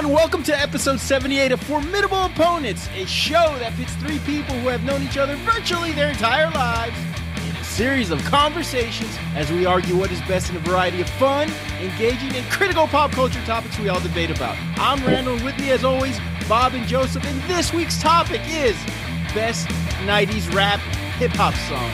everyone. Welcome to episode 78 of Formidable Opponents, a show that pits three people who have known each other virtually their entire lives in a series of conversations as we argue what is best in a variety of fun, engaging, and critical pop culture topics we all debate about. I'm Randall, and with me, as always, Bob and Joseph, and this week's topic is Best 90s Rap Hip Hop Song.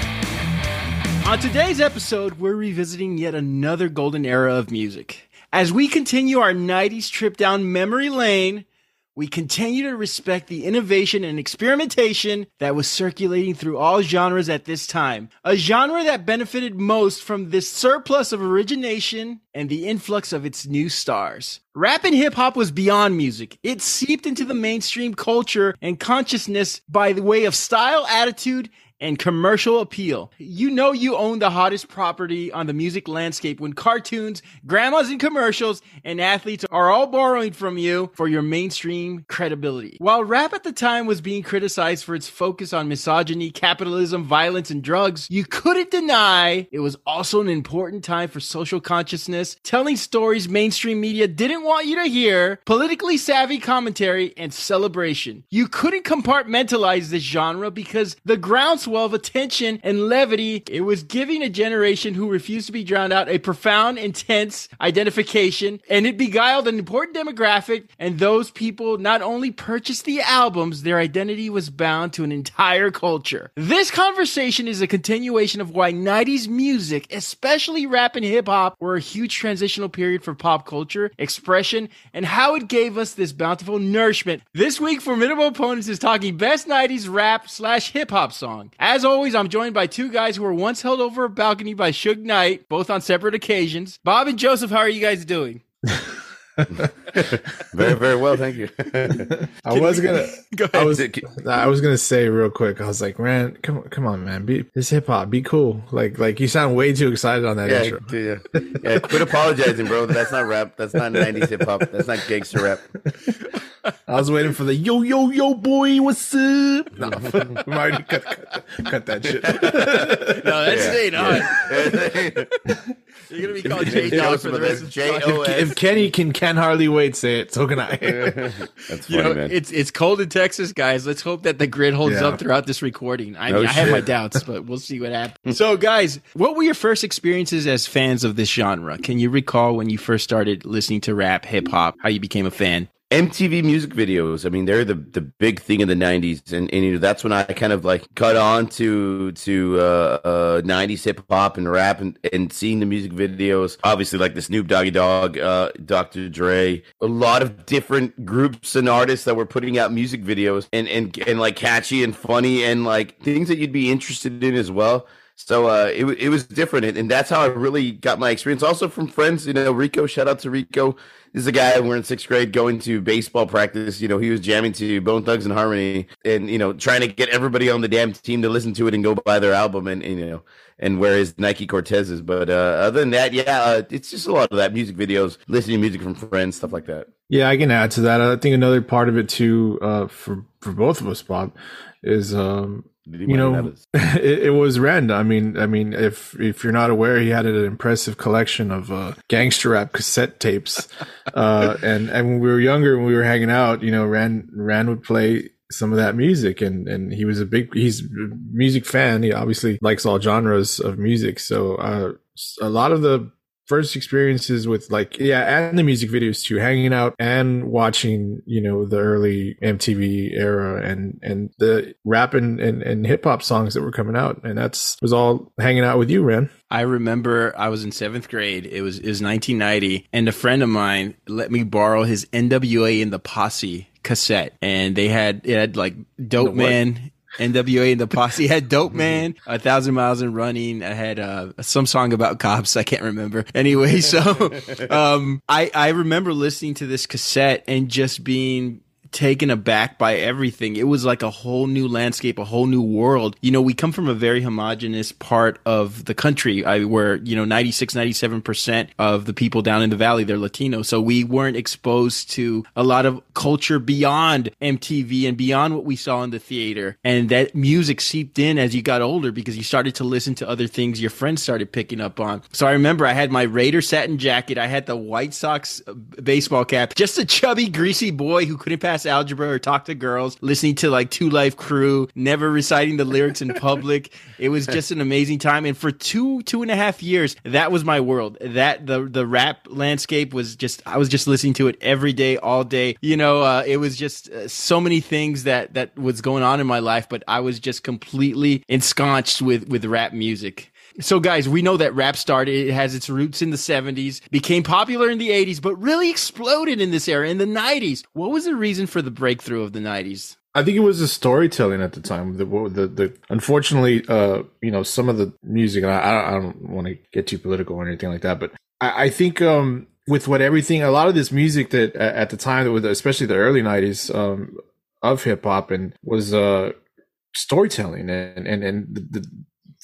On today's episode, we're revisiting yet another golden era of music. As we continue our 90s trip down memory lane, we continue to respect the innovation and experimentation that was circulating through all genres at this time. A genre that benefited most from this surplus of origination and the influx of its new stars. Rap and hip hop was beyond music. It seeped into the mainstream culture and consciousness by the way of style, attitude, and commercial appeal. You know you own the hottest property on the music landscape when cartoons, grandmas in commercials, and athletes are all borrowing from you for your mainstream credibility. While rap at the time was being criticized for its focus on misogyny, capitalism, violence, and drugs, you couldn't deny it was also an important time for social consciousness, telling stories mainstream media didn't want you to hear, politically savvy commentary, and celebration. You couldn't compartmentalize this genre because the groundswell of attention and levity it was giving a generation who refused to be drowned out a profound, intense identification, and it beguiled an important demographic. And those people not only purchased the albums, their identity was bound to an entire culture. This conversation is a continuation of why 90s music, especially rap and hip hop, were a huge transitional period for pop culture, expression, and how it gave us this bountiful nourishment. This week, Formidable Opponents is talking best 90s rap slash hip hop song. As always, I'm joined by two guys who were once held over a balcony by Suge Knight, both on separate occasions. Bob and Joseph, how are you guys doing? very, very well, thank you. I was gonna, Go I was, I was gonna say real quick. I was like, man, come, come on, man, be this hip hop, be cool. Like, like you sound way too excited on that yeah, intro. yeah, yeah. Quit apologizing, bro. That's not rap. That's not '90s hip hop. That's not gangster rap. I was waiting for the yo, yo, yo, boy, what's up? No, we already cut, cut, cut that shit. No, that's Yeah, staying on. yeah. You're gonna be called J Dog for the rest of the J podcast. O if Kenny can can hardly wait, say it. So can I. That's You funny, know, man. it's it's cold in Texas, guys. Let's hope that the grid holds Yeah. up throughout this recording. I No mean, I have my doubts, but we'll see what happens. so, guys, what were your first experiences as fans of this genre? Can you recall when you first started listening to rap, hip hop, how you became a fan? MTV music videos. I mean, they're the the big thing in the '90s, and, and you know that's when I kind of like got on to to uh, uh, '90s hip hop and rap, and, and seeing the music videos. Obviously, like the Snoop Doggy Dogg, uh, Dr. Dre, a lot of different groups and artists that were putting out music videos, and and and like catchy and funny, and like things that you'd be interested in as well. So uh, it it was different, and, and that's how I really got my experience. Also from friends, you know, Rico. Shout out to Rico. This is a guy we're in sixth grade going to baseball practice. You know, he was jamming to Bone Thugs and Harmony, and you know, trying to get everybody on the damn team to listen to it and go buy their album, and, and you know, and wear his Nike Cortezes. But uh, other than that, yeah, uh, it's just a lot of that music videos, listening to music from friends, stuff like that. Yeah, I can add to that. I think another part of it too, uh, for for both of us, Bob, is um, you know, it, it was Ren. I mean, I mean, if if you're not aware, he had an impressive collection of uh, gangster rap cassette tapes. Uh, and and when we were younger, when we were hanging out, you know, Ran Ran would play some of that music, and and he was a big he's a music fan. He obviously likes all genres of music. So uh, a lot of the first experiences with like yeah and the music videos too hanging out and watching you know the early mtv era and and the rap and and, and hip-hop songs that were coming out and that's was all hanging out with you ren I remember I was in seventh grade. It was it was 1990, and a friend of mine let me borrow his NWA in the Posse cassette, and they had it had like Dope Man. NWA and the Posse had Dope Man, A Thousand Miles and Running. I had uh, some song about cops. I can't remember. Anyway, so um, I I remember listening to this cassette and just being taken aback by everything. It was like a whole new landscape, a whole new world. You know, we come from a very homogenous part of the country I, where, you know, 96, 97% of the people down in the valley, they're Latino. So we weren't exposed to a lot of culture beyond MTV and beyond what we saw in the theater. And that music seeped in as you got older because you started to listen to other things your friends started picking up on. So I remember I had my Raider satin jacket. I had the White Sox uh, baseball cap, just a chubby, greasy boy who couldn't pass algebra or talk to girls, listening to like Two Live Crew, never reciting the lyrics in public. it was just an amazing time. And for two, two and a half years, that was my world. That the, the rap landscape was just, I was just listening to it every day, all day. You know, uh, it was just uh, so many things that, that was going on in my life, but I was just completely ensconced with, with rap music. So, guys, we know that rap started, it has its roots in the 70s, became popular in the 80s, but really exploded in this era in the 90s. What was the reason for the breakthrough of the 90s? I think it was the storytelling at the time. The, the, the unfortunately, uh, you know, some of the music, and I, I don't want to get too political or anything like that, but I, I think, um, with what everything, a lot of this music that at the time, especially the early '90s um, of hip hop, and was uh, storytelling and and and the, the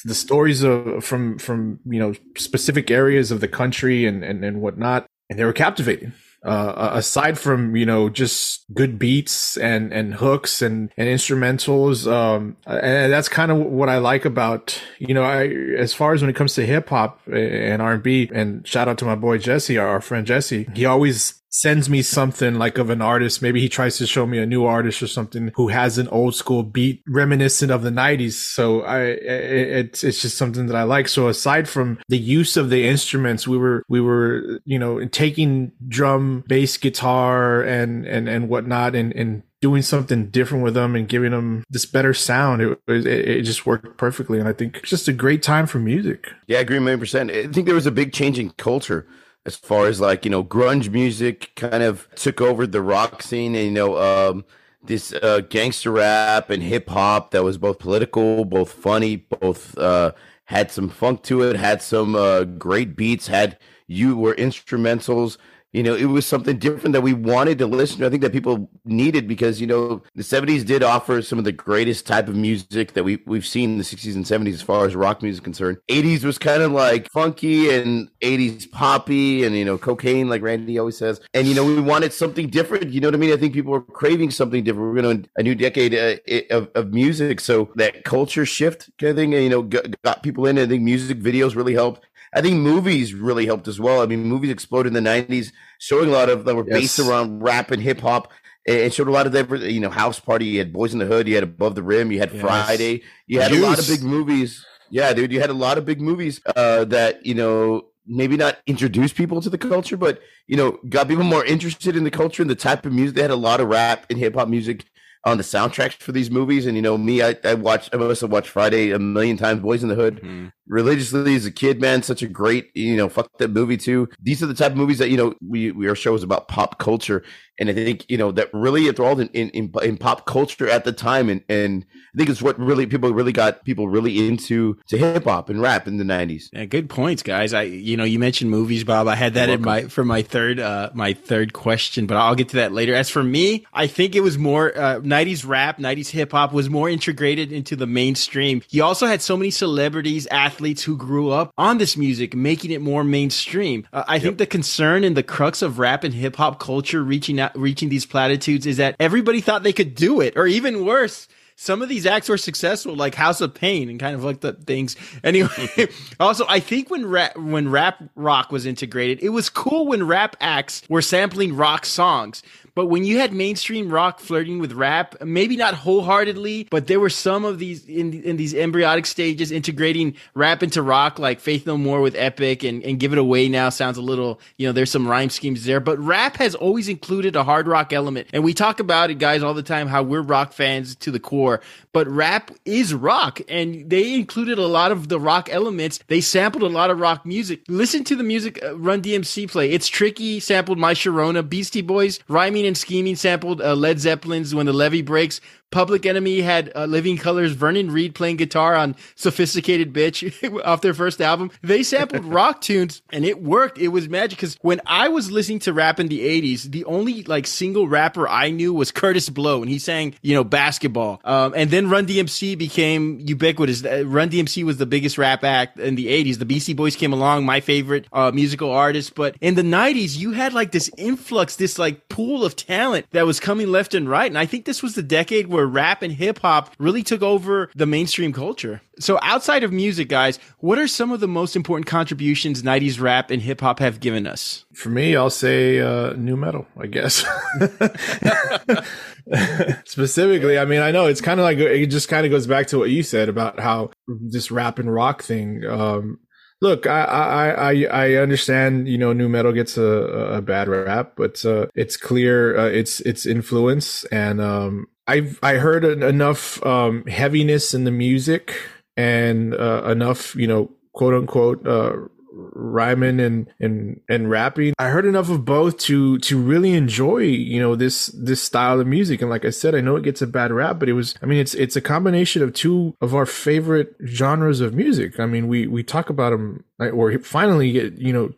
stories of from from you know specific areas of the country and and, and whatnot. And they were captivating. Uh, aside from you know just good beats and and hooks and and instrumentals um and that's kind of what i like about you know i as far as when it comes to hip hop and r&b and shout out to my boy jesse our friend jesse he always sends me something like of an artist. Maybe he tries to show me a new artist or something who has an old school beat reminiscent of the 90s. So I, it's, it's just something that I like. So aside from the use of the instruments, we were, we were, you know, taking drum, bass, guitar and, and, and whatnot and, and doing something different with them and giving them this better sound. It, it, it, just worked perfectly. And I think it's just a great time for music. Yeah, I agree, million percent. I think there was a big change in culture as far as like you know grunge music kind of took over the rock scene and you know um, this uh, gangster rap and hip hop that was both political both funny both uh, had some funk to it had some uh, great beats had you were instrumentals you know, it was something different that we wanted to listen to. I think that people needed because, you know, the 70s did offer some of the greatest type of music that we, we've seen in the 60s and 70s as far as rock music is concerned. 80s was kind of like funky and 80s poppy and, you know, cocaine, like Randy always says. And, you know, we wanted something different. You know what I mean? I think people were craving something different. We're going to a new decade uh, of, of music. So that culture shift kind of thing, you know, got, got people in. I think music videos really helped. I think movies really helped as well. I mean, movies exploded in the '90s, showing a lot of that were yes. based around rap and hip hop. It showed a lot of different, you know, House Party. You had Boys in the Hood. You had Above the Rim. You had yes. Friday. You had Juice. a lot of big movies. Yeah, dude, you had a lot of big movies uh, that you know maybe not introduce people to the culture, but you know, got people more interested in the culture and the type of music. They had a lot of rap and hip hop music on the soundtracks for these movies. And you know, me, I, I watched, I must have watched Friday a million times. Boys in the Hood, mm-hmm. Religiously as a kid, man, such a great, you know, fuck that movie too. These are the type of movies that you know we we our show is about pop culture, and I think you know that really enthralled in in, in, in pop culture at the time, and and I think it's what really people really got people really into to hip hop and rap in the nineties. Yeah, good points, guys. I you know you mentioned movies, Bob. I had that in my for my third uh my third question, but I'll get to that later. As for me, I think it was more uh, nineties rap, nineties hip hop was more integrated into the mainstream. You also had so many celebrities, athletes who grew up on this music, making it more mainstream. Uh, I yep. think the concern and the crux of rap and hip hop culture reaching out, reaching these platitudes is that everybody thought they could do it, or even worse some of these acts were successful, like House of Pain and kind of like the things. Anyway, also I think when rap when rap rock was integrated, it was cool when rap acts were sampling rock songs. But when you had mainstream rock flirting with rap, maybe not wholeheartedly, but there were some of these in in these embryonic stages integrating rap into rock, like Faith No More with Epic and, and Give It Away Now sounds a little, you know, there's some rhyme schemes there. But rap has always included a hard rock element. And we talk about it, guys, all the time, how we're rock fans to the core. But rap is rock, and they included a lot of the rock elements. They sampled a lot of rock music. Listen to the music uh, Run DMC play. It's tricky, sampled My Sharona, Beastie Boys, rhyming and Scheming sampled uh, Led Zeppelin's When the Levee Breaks. Public Enemy had uh, Living Colors, Vernon Reid playing guitar on Sophisticated Bitch off their first album. They sampled rock tunes and it worked. It was magic because when I was listening to rap in the 80s, the only like single rapper I knew was Kurtis Blow and he sang, you know, basketball. Um, and then Run DMC became ubiquitous. Uh, Run DMC was the biggest rap act in the 80s. The Beastie Boys came along, my favorite uh, musical artist. But in the 90s, you had like this influx, this like pool of talent that was coming left and right. And I think this was the decade where rap and hip hop really took over the mainstream culture. So outside of music, guys, what are some of the most important contributions 90s rap and hip hop have given us? For me, I'll say uh, nu metal, I guess. Specifically, I mean, I know it's kind of like it just kind of goes back to what you said about how this rap and rock thing. Um, look, I, I, I, I understand, you know, nu metal gets a, a bad rap, but, uh, it's clear, uh, its, its influence and, um, I've I heard enough um, heaviness in the music and uh, enough, you know, quote unquote, uh, rhyming and and and rapping. I heard enough of both to to really enjoy, you know, this this style of music. And like I said, I know it gets a bad rap, but it was. I mean, it's it's a combination of two of our favorite genres of music. I mean, we we talk about them, or finally get you know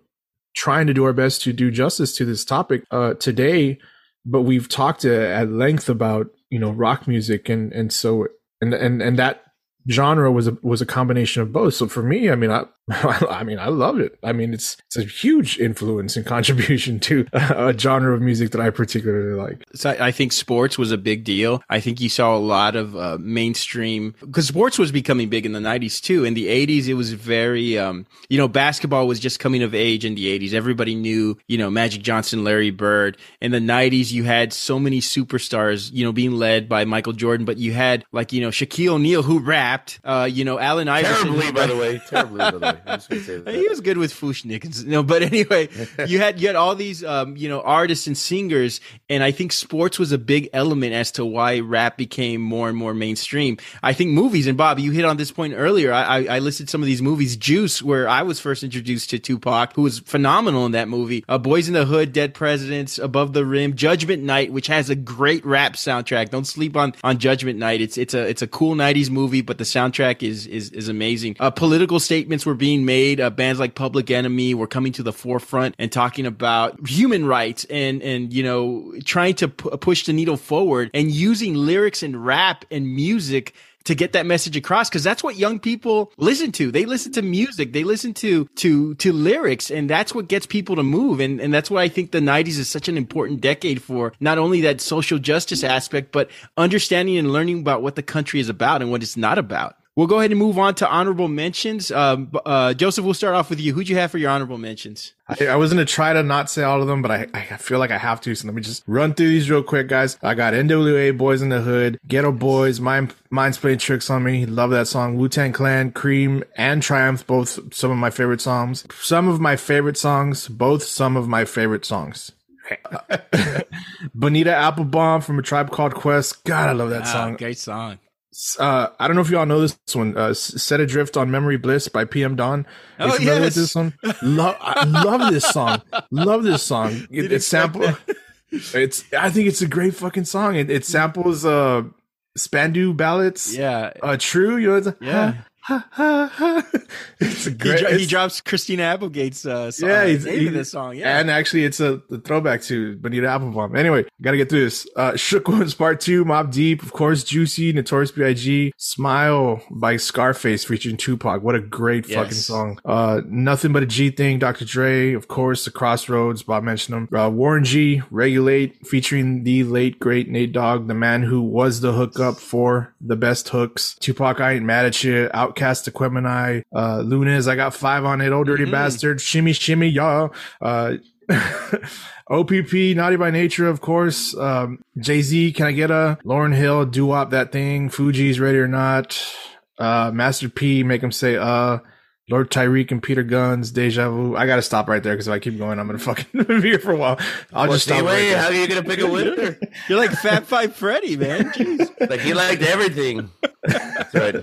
trying to do our best to do justice to this topic uh, today. But we've talked at length about you know rock music and and so and and and that genre was a was a combination of both. So for me, I mean, I I mean, I love it. I mean, it's it's a huge influence and contribution to a genre of music that I particularly like. So I think sports was a big deal. I think you saw a lot of uh, mainstream because sports was becoming big in the '90s too. In the '80s, it was very, um, you know, basketball was just coming of age in the '80s. Everybody knew, you know, Magic Johnson, Larry Bird. In the '90s, you had so many superstars, you know, being led by Michael Jordan, but you had like you know Shaquille O'Neal who rapped, uh, you know, Allen Iverson. Terribly, by the way. Terribly, by the way. he was good with Fu-Schnickens. No, but anyway, you had you had all these um, you know artists and singers, and I think sports was a big element as to why rap became more and more mainstream. I think movies and Bob, you hit on this point earlier. I, I, I listed some of these movies. Juice, where I was first introduced to Tupac, who was phenomenal in that movie. Uh, Boys in the Hood, Dead Presidents, Above the Rim, Judgment Night, which has a great rap soundtrack. Don't sleep on on Judgment Night. It's it's a it's a cool '90s movie, but the soundtrack is is is amazing. Uh, political statements were being made. Uh, bands like Public Enemy were coming to the forefront and talking about human rights and and you know trying to p- push the needle forward and using lyrics and rap and music to get that message across because that's what young people listen to. They listen to music, they listen to to to lyrics, and that's what gets people to move. And and that's why I think the '90s is such an important decade for not only that social justice aspect, but understanding and learning about what the country is about and what it's not about. We'll go ahead and move on to honorable mentions. Um, uh, Joseph, we'll start off with you. Who'd you have for your honorable mentions? I, I was going to try to not say all of them, but I, I feel like I have to. So let me just run through these real quick, guys. I got NWA, Boys in the Hood, Geto Boys, Mind, Mind's Playing Tricks on Me. Love that song. Wu Tang Clan, Cream, and Triumph, both some of my favorite songs. Some of my favorite songs, both some of my favorite songs. Bonita Applebaum from a tribe called Quest. God, I love that song. Great song uh, I don't know if y'all know this one. Uh, Set Adrift on Memory Bliss by PM Dawn. Are oh, yes. with this one? Love, I love this song. Love this song. It, it sample. It's. I think it's a great fucking song. It, it samples uh Spandau Ballet's. Yeah. Uh, true. You know. yeah it's a great. He, he, drops Christina Applegate's uh, song. Yeah, he's he, this song. Yeah, and actually, it's a, a throwback to Bonita Applebaum. Anyway, gotta get through this. Uh, Shook Ones Part Two, Mobb Deep, of course, Juicy, Notorious B.I.G., Smile by Scarface featuring Tupac. What a great yes. fucking song. Uh, Nothing but a G thing, Dr. Dre, of course, The Crossroads. Bob mentioned them. Uh, Warren G, Regulate, featuring the late great Nate Dogg, the man who was the hookup for the best hooks. Tupac, I ain't mad at you. Out Outkast, Aquemini, uh, Luniz. I got five on it. Oh, dirty mm-hmm. bastard. Shimmy, shimmy, y'all. Uh, OPP, Naughty by Nature, of course. Um, Jay Z, can I get a Lauryn Hill, do up that thing? Fugees ready or not? Uh, Master P, make him say, uh, Lord Tariq and Peter Gunz, Deja Vu. I gotta stop right there because if I keep going, I'm gonna fucking be here for a while. I'll well, just stop. Right how are you gonna pick a winner? You're like Fab Five Freddy, man. Jeez. Like he liked everything. That's right.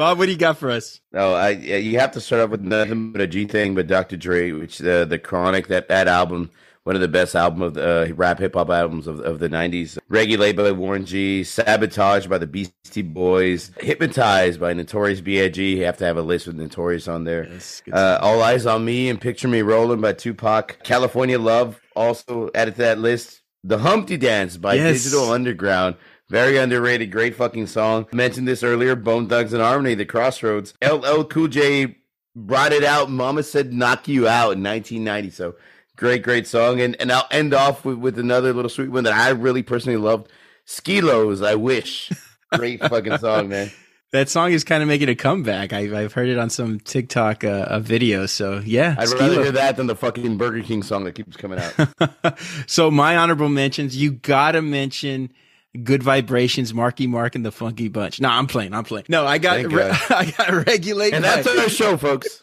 Bob, what do you got for us? Oh, I you have to start off with nothing but a G thing, but Dr. Dre, which the uh, the Chronic that that album one of the best album of the uh, rap hip hop albums of, of the '90s. Regulate by Warren G, Sabotage by the Beastie Boys, Hypnotized by Notorious B.I.G. You have to have a list with Notorious on there. Yes, uh, All Eyes on Me and Picture Me Rolling by Tupac. California Love also added to that list. The Humpty Dance by yes. Digital Underground. Very underrated, great fucking song. Mentioned this earlier. Bone Thugs and Harmony, The Crossroads. LL Cool J brought it out. Mama said "Knock You Out" in 1990. So great, great song. And and I'll end off with, with another little sweet one that I really personally loved. Skee-Lo's, I wish. Great fucking song, man. That song is kind of making a comeback. I, have heard it on some TikTok uh, video. So yeah, I'd Skee-Lo. rather hear that than the fucking Burger King song that keeps coming out. so my honorable mentions, you gotta mention Good Vibrations, Marky Mark, and the Funky Bunch. No, I'm playing. I'm playing. No, I got re- I got regulate. And that's by, our show, folks.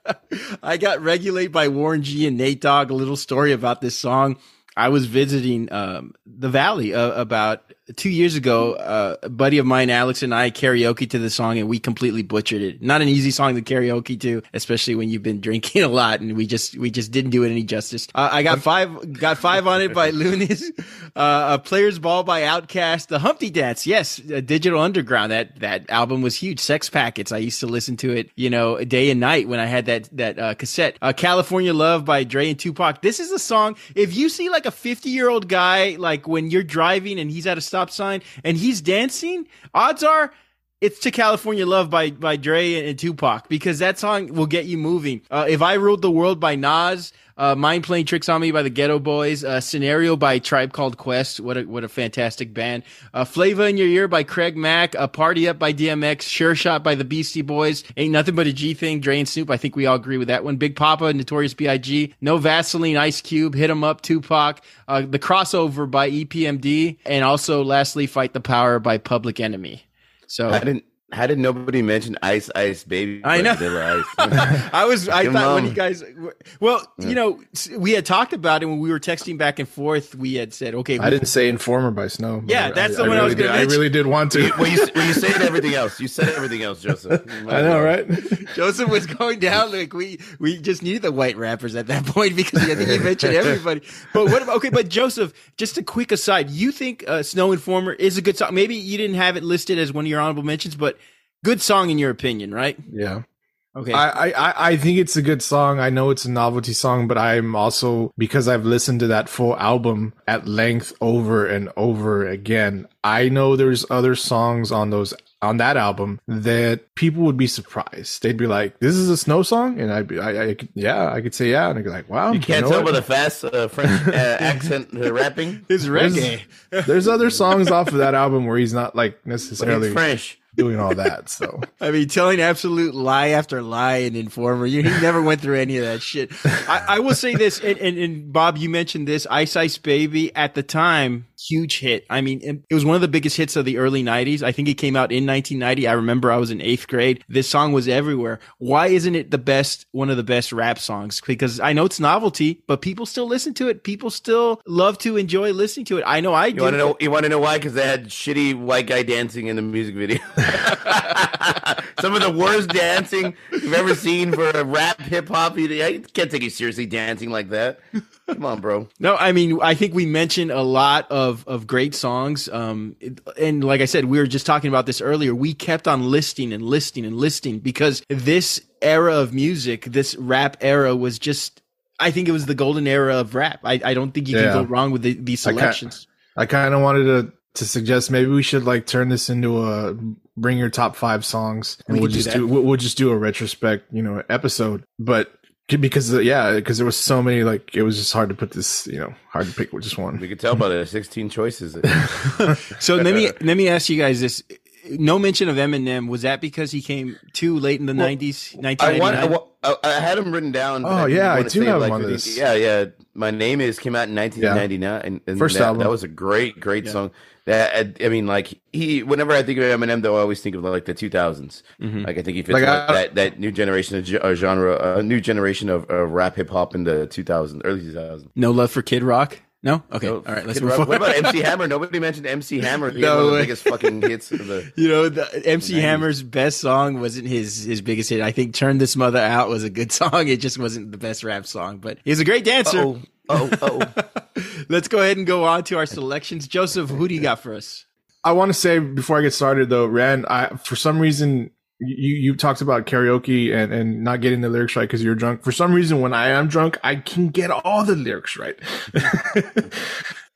I got regulate by Warren G and Nate Dogg. A little story about this song. I was visiting um, the Valley uh, about two years ago, uh, a buddy of mine, Alex, and I karaoke to the song, and we completely butchered it. Not an easy song to karaoke to, especially when you've been drinking a lot, and we just we just didn't do it any justice. Uh, I got five got five on it by Luniz, uh, a Players Ball by Outkast, the Humpty Dance, yes, Digital Underground. That that album was huge. Sex Packets. I used to listen to it, you know, day and night when I had that that uh, cassette. Uh, California Love by Dre and Tupac. This is a song. If you see like a fifty year old guy, like when you're driving and he's at a stop sign and he's dancing, odds are it's to California Love by by Dre and, Tupac because that song will get you moving. Uh, if I Ruled the World by Nas, uh, Mind Playing Tricks on Me by the Geto Boys, uh, Scenario by Tribe Called Quest. What a what a fantastic band. Uh, Flavor in Your Ear by Craig Mack. A Party Up by DMX. Sure Shot by the Beastie Boys. Ain't Nothing But a G Thing. Dre and Snoop. I think we all agree with that one. Big Poppa, Notorious B.I.G. No Vaseline, Ice Cube. Hit 'em Up, Tupac. Uh, the Crossover by EPMD. And also, lastly, Fight the Power by Public Enemy. So I didn't how did nobody mention Ice Ice Baby? I know. I was. I thought mom. when you guys. Well, yeah. you know, we had talked about it when we were texting back and forth. We had said, okay. I didn't say Informer by Snow. Yeah, that's I, the one I, really I was going to. I really did want to. well, you, well, you said everything else. You said everything else, Joseph. I know, right? Joseph was going down like we we just needed the white rappers at that point because I think he mentioned everybody. But what about okay? But Joseph, just a quick aside. You think uh, Snow Informer is a good song? Maybe you didn't have it listed as one of your honorable mentions, but Good song in your opinion, right? Yeah. Okay. I, I, I think it's a good song. I know it's a novelty song, but I'm also, because I've listened to that full album at length over and over again, I know there's other songs on those, on that album that people would be surprised. They'd be like, this is a snow song? And I'd be, I, I yeah, I could say yeah. And I'd be like, wow. You can't you know tell by the fast uh, French uh, accent uh, rapping. It's reggae. There's, there's, other songs off of that album where he's not like necessarily French doing all that. So I mean, telling absolute lie after lie and informer. You he never went through any of that shit. I, I will say this, and, and, and, Bob, you mentioned this Ice Ice Baby at the time, huge hit. I mean, it was one of the biggest hits of the early '90s. I think it came out in 1990. I remember I was in eighth grade. This song was everywhere. Why isn't it the best, one of the best rap songs? Because I know it's novelty, but people still listen to it. People still love to enjoy listening to it. I know I you do. Want to know? You want to know why? Because they had shitty white guy dancing in the music video. Some of the worst dancing you've ever seen for a rap hip hop. You can't take you seriously dancing like that. Come on, bro. No, I mean, I think we mentioned a lot of, of great songs. Um, and like I said, we were just talking about this earlier. We kept on listing and listing and listing because this era of music, this rap era was just, I think it was the golden era of rap. I, I don't think you yeah. can go wrong with the, these selections. I kind of wanted to to suggest maybe we should like turn this into a bring your top five songs and we will just do, do we'll just do a retrospect you know episode but because uh, yeah because there was so many like it was just hard to put this you know hard to pick just one we could tell by the 16 choices so let me let me ask you guys this no mention of Eminem. Was that because he came too late in the well, 90s, 1999? I, I, I, had him written down. Oh, yeah, I do have like, on this. Yeah, yeah. My Name Is came out in 1999. Yeah. And, and First that, album. That was a great, great yeah. song. That I mean, like he. Whenever I think of Eminem, though, I always think of like the 2000s. Mm-hmm. Like I think he fits like, like that that new generation of uh, genre, a uh, new generation of uh, rap hip hop in the 2000s, early 2000s. No love for Kid Rock. No. Okay. All right. Let's move on. What about MC Hammer? Nobody mentioned MC Hammer. He no, one of the biggest fucking hits of the. You know, the, MC Hammer's best song wasn't his his biggest hit. I think "Turn This Mother Out" was a good song. It just wasn't the best rap song, but he's a great dancer. Oh, oh, oh. Let's go ahead and go on to our selections. Joseph, who do you got for us? I want to say before I get started though, Rand, I for some reason you you talked about karaoke and and not getting the lyrics right because you're drunk. For some reason, when I am drunk, I can get all the lyrics right.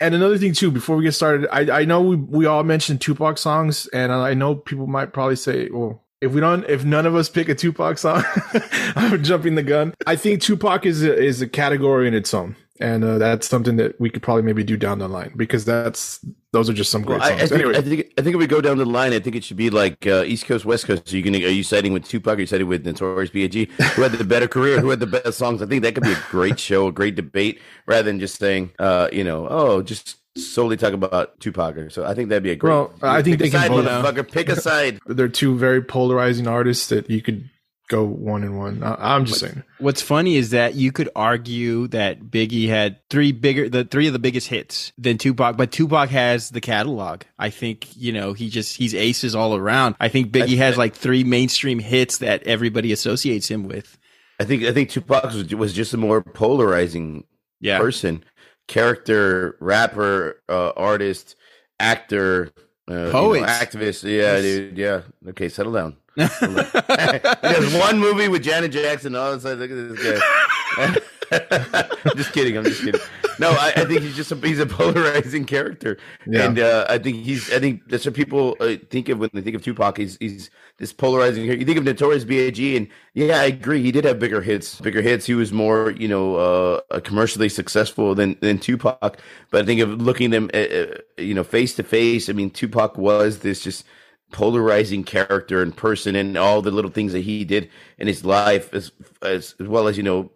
and another thing too, before we get started, I I know we we all mentioned Tupac songs, and I know people might probably say, well. If we don't, if none of us pick a Tupac song, I'm jumping the gun. I think Tupac is a, is a category in its own and uh, that's something that we could probably maybe do down the line because that's those are just some great well, songs. I, I, think, anyway. I think I think if we go down the line, I think it should be like uh, East Coast, West Coast. Are you gonna are you siding with Tupac? Or are you siding with Notorious B.I.G.? Who had the better career? Who had the best songs? I think that could be a great show, a great debate, rather than just saying, uh, you know, oh, just solely talk about Tupac. So I think that'd be a great. Well, I think they can both. Motherfucker, pick a side. They're two very polarizing artists that you could go one and one. I, am just saying. What's funny is that you could argue that Biggie had three bigger, the three of the biggest hits than Tupac, but Tupac has the catalog. I think you know he just he's aces all around. I think Biggie has like three mainstream hits that everybody associates him with. I think I think Tupac was, was just a more polarizing yeah. person, character, rapper, uh, artist, actor, uh, poet, you know, activist. Yeah, yes. dude. Yeah. Okay, settle down. There's one movie with Janet Jackson. All of a sudden, look at this guy. I'm just kidding. I'm just kidding. No, I, I, think he's just a, he's a polarizing character, yeah. and uh, I think he's. I think that's what people uh, think of when they think of Tupac. He's he's this polarizing. You think of Notorious B.I.G. and yeah, I agree. He did have bigger hits. Bigger hits. He was more you know uh, commercially successful than than Tupac. But I think of looking them uh, uh, you know face to face. I mean, Tupac was this just polarizing character and person and all the little things that he did in his life as as, as well as you know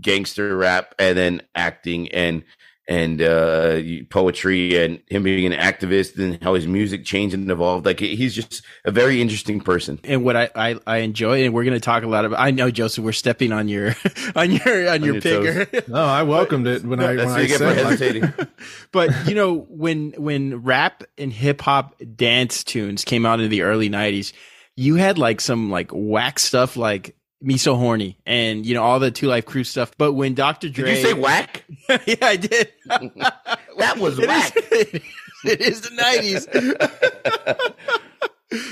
gangster rap and then acting and and uh, poetry and him being an activist and how his music changed and evolved. Like he's just a very interesting person. And what I, I, I enjoy, and we're going to talk a lot about. I know Joseph, we're stepping on your on your on, on your, your picker. no, I welcomed it when I when I said hesitating. but you know when when rap and hip hop dance tunes came out in the early '90s, you had like some like whack stuff like me so horny and you know all the two live crew stuff. But when dr dre did you say whack? Yeah i did. That was it whack. is, it is the 90s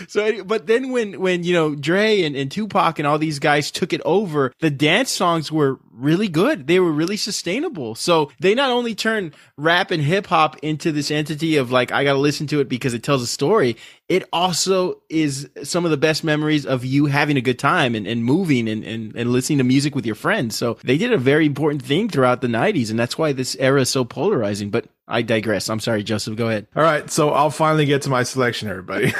so but then when when you know dre and, and tupac and all these guys took it over the dance songs were really good. They were really sustainable. So they not only turn rap and hip hop into this entity of like, I got to listen to it because it tells a story. It also is some of the best memories of you having a good time and, and moving and, and, and listening to music with your friends. So they did a very important thing throughout the 90s. And that's why this era is so polarizing. But I digress. I'm sorry, Joseph. Go ahead. All right. So I'll finally get to my selection, everybody.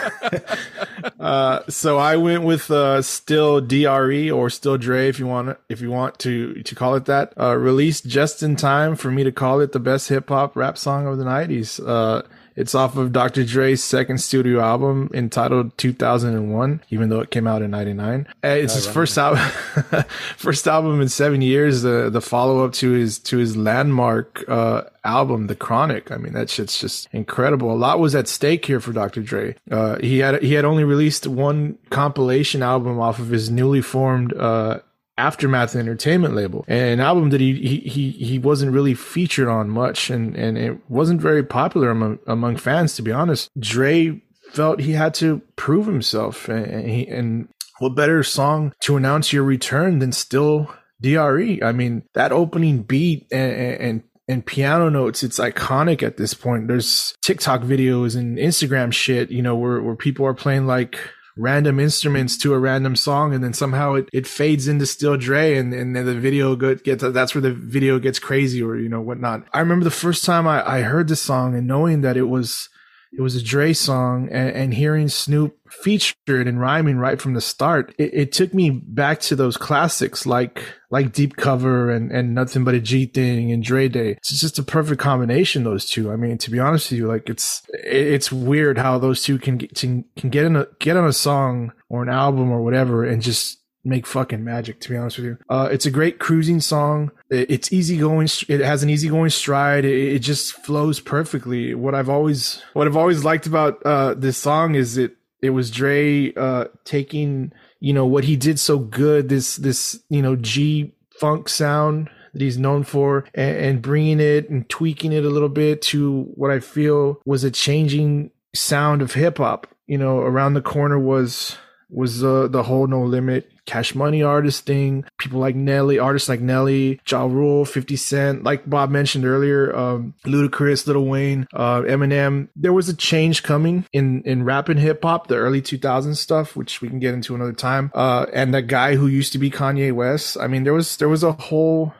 uh, so I went with uh, still DRE or still Dre if you want if you want to to call it that. Uh, released just in time for me to call it the best hip hop rap song of the 90s. It's off of Dr. Dre's second studio album entitled 2001, even though it came out in 99. Uh, it's his first album, first album in seven years. The, the follow up to his, to his landmark, uh, album, The Chronic. I mean, that shit's just incredible. A lot was at stake here for Dr. Dre. Uh, he had, he had only released one compilation album off of his newly formed, uh, Aftermath Entertainment label, an album that he he he wasn't really featured on much, and and it wasn't very popular among among fans. To be honest, Dre felt he had to prove himself, and he, and what better song to announce your return than still DRE? I mean, that opening beat and, and and piano notes it's iconic at this point there's tiktok videos and instagram shit you know where, where people are playing like random instruments to a random song and then somehow it, it fades into still Dre and, and then the video gets, that's where the video gets crazy or, you know, whatnot. I remember the first time I, I heard the song and knowing that it was, it was a Dre song and, and hearing Snoop featured and rhyming right from the start, it, it, took me back to those classics like like Deep Cover and, and Nothing But a G Thing and Dre Day. It's just a perfect combination, those two. I mean, to be honest with you, like it's it's weird how those two can get, can get in a get on a song or an album or whatever and just make fucking magic. To be honest with you, uh, it's a great cruising song. It's easy going. It has an easy going stride. It, just flows perfectly. What I've always what I've always liked about uh, this song is it it was Dre uh, taking you know what he did so good this this you know G funk sound that he's known for and, and bringing it and tweaking it a little bit to what I feel was a changing sound of hip hop. You know, around the corner was was uh, the whole No Limit Cash Money artist thing. People like Nelly, artists like Nelly, Ja Rule, 50 Cent, like Bob mentioned earlier, um, Ludacris, Lil Wayne, uh, Eminem. There was a change coming in, in rap and hip hop, the early 2000s stuff, which we can get into another time. Uh, and the guy who used to be Kanye West. I mean, there was, there was a whole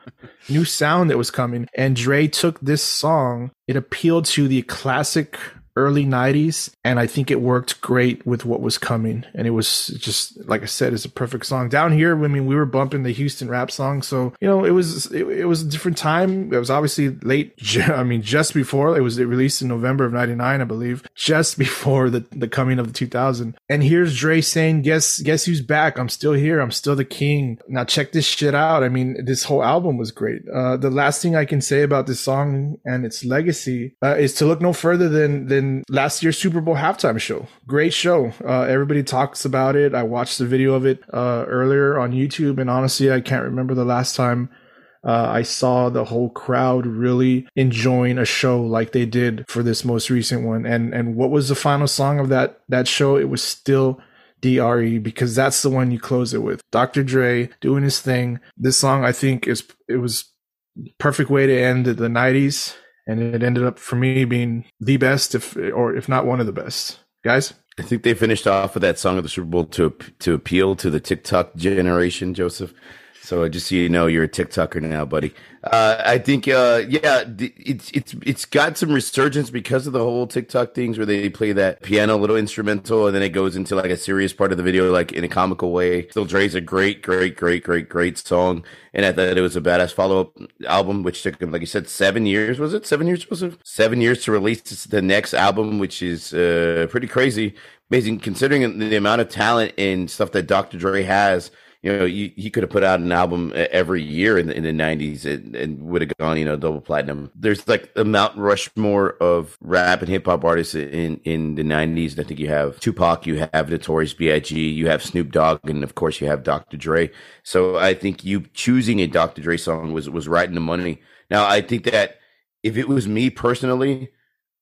new sound that was coming and Dre took this song. It appealed to the classic early 90s and i think it worked great with what was coming. And it was just like i said it's a perfect song. Down here i mean we were bumping the houston rap song so you know it was it, it was a different time. It was obviously late i mean just before it was released in november of 99 i believe just before the, the coming of the 2000 and here's dre saying guess guess who's back? I'm still here. I'm still the king. Now check this shit out. I mean this whole album was great. Uh, the last thing i can say about this song and its legacy uh, is to look no further than than last year's Super Bowl halftime show. Great show. Uh, everybody talks about it. I watched the video of it uh, earlier on YouTube, and honestly, I can't remember the last time uh, I saw the whole crowd really enjoying a show like they did for this most recent one. And and what was the final song of that that show? It was still DRE because that's the one you close it with. Dr. Dre doing his thing. This song I think is it was perfect way to end the 90s and it ended up for me being the best, if or if not one of the best. Guys, I think they finished off with that song of the Super Bowl to to appeal to the TikTok generation, Joseph. So just so you know, you're a TikToker now, buddy. Uh, I think, uh, yeah, it's it's it's got some resurgence because of the whole TikTok things where they play that piano little instrumental and then it goes into like a serious part of the video, like in a comical way. Still, Dre's a great, great, great, great, great song, and I thought it was a badass follow up album, which took him, like you said, seven years. Was it seven years? Was it seven years to release the next album, which is uh, pretty crazy. Amazing considering the amount of talent and stuff that Dr. Dre has you know, he, he could have put out an album uh, every year in the, in the 90s and, and would have gone, you know, double platinum. There's like a Mount Rushmore of rap and hip hop artists in, in the 90s. I think you have Tupac, you have Notorious B.I.G., you have Snoop Dogg, and of course you have Dr. Dre. So I think you choosing a Dr. Dre song was, was right in the money. Now, I think that if it was me personally,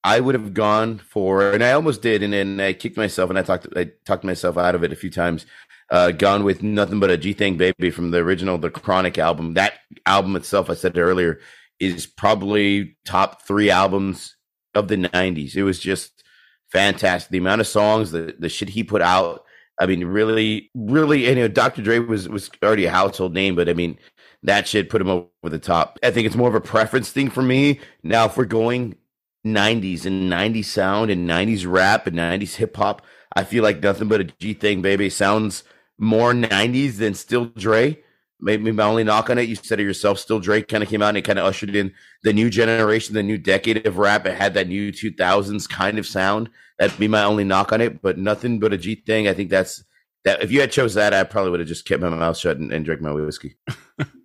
I would have gone for, and I almost did, and then I kicked myself, and I talked, I talked myself out of it a few times uh, gone with nothing but a G Thing Baby from the original The Chronic album. That album itself, I said earlier, is probably top three albums of the 90s. It was just fantastic. The amount of songs, the, the shit he put out. I mean, really, really, you know, Dr. Dre was, was already a household name, but I mean, that shit put him over the top. I think it's more of a preference thing for me. Now, if we're going 90s and 90s sound and 90s rap and 90s hip hop, I feel like nothing but a G Thing Baby sounds more 90s than Still Dre. Maybe my only knock on it, you said it yourself, Still Dre kind of came out and it kind of ushered in the new generation, the new decade of rap. It had that new 2000s kind of sound. That'd be my only knock on it, but nothing but a G thing. I think that's that. If you had chose that, I probably would have just kept my mouth shut and, and drank my whiskey.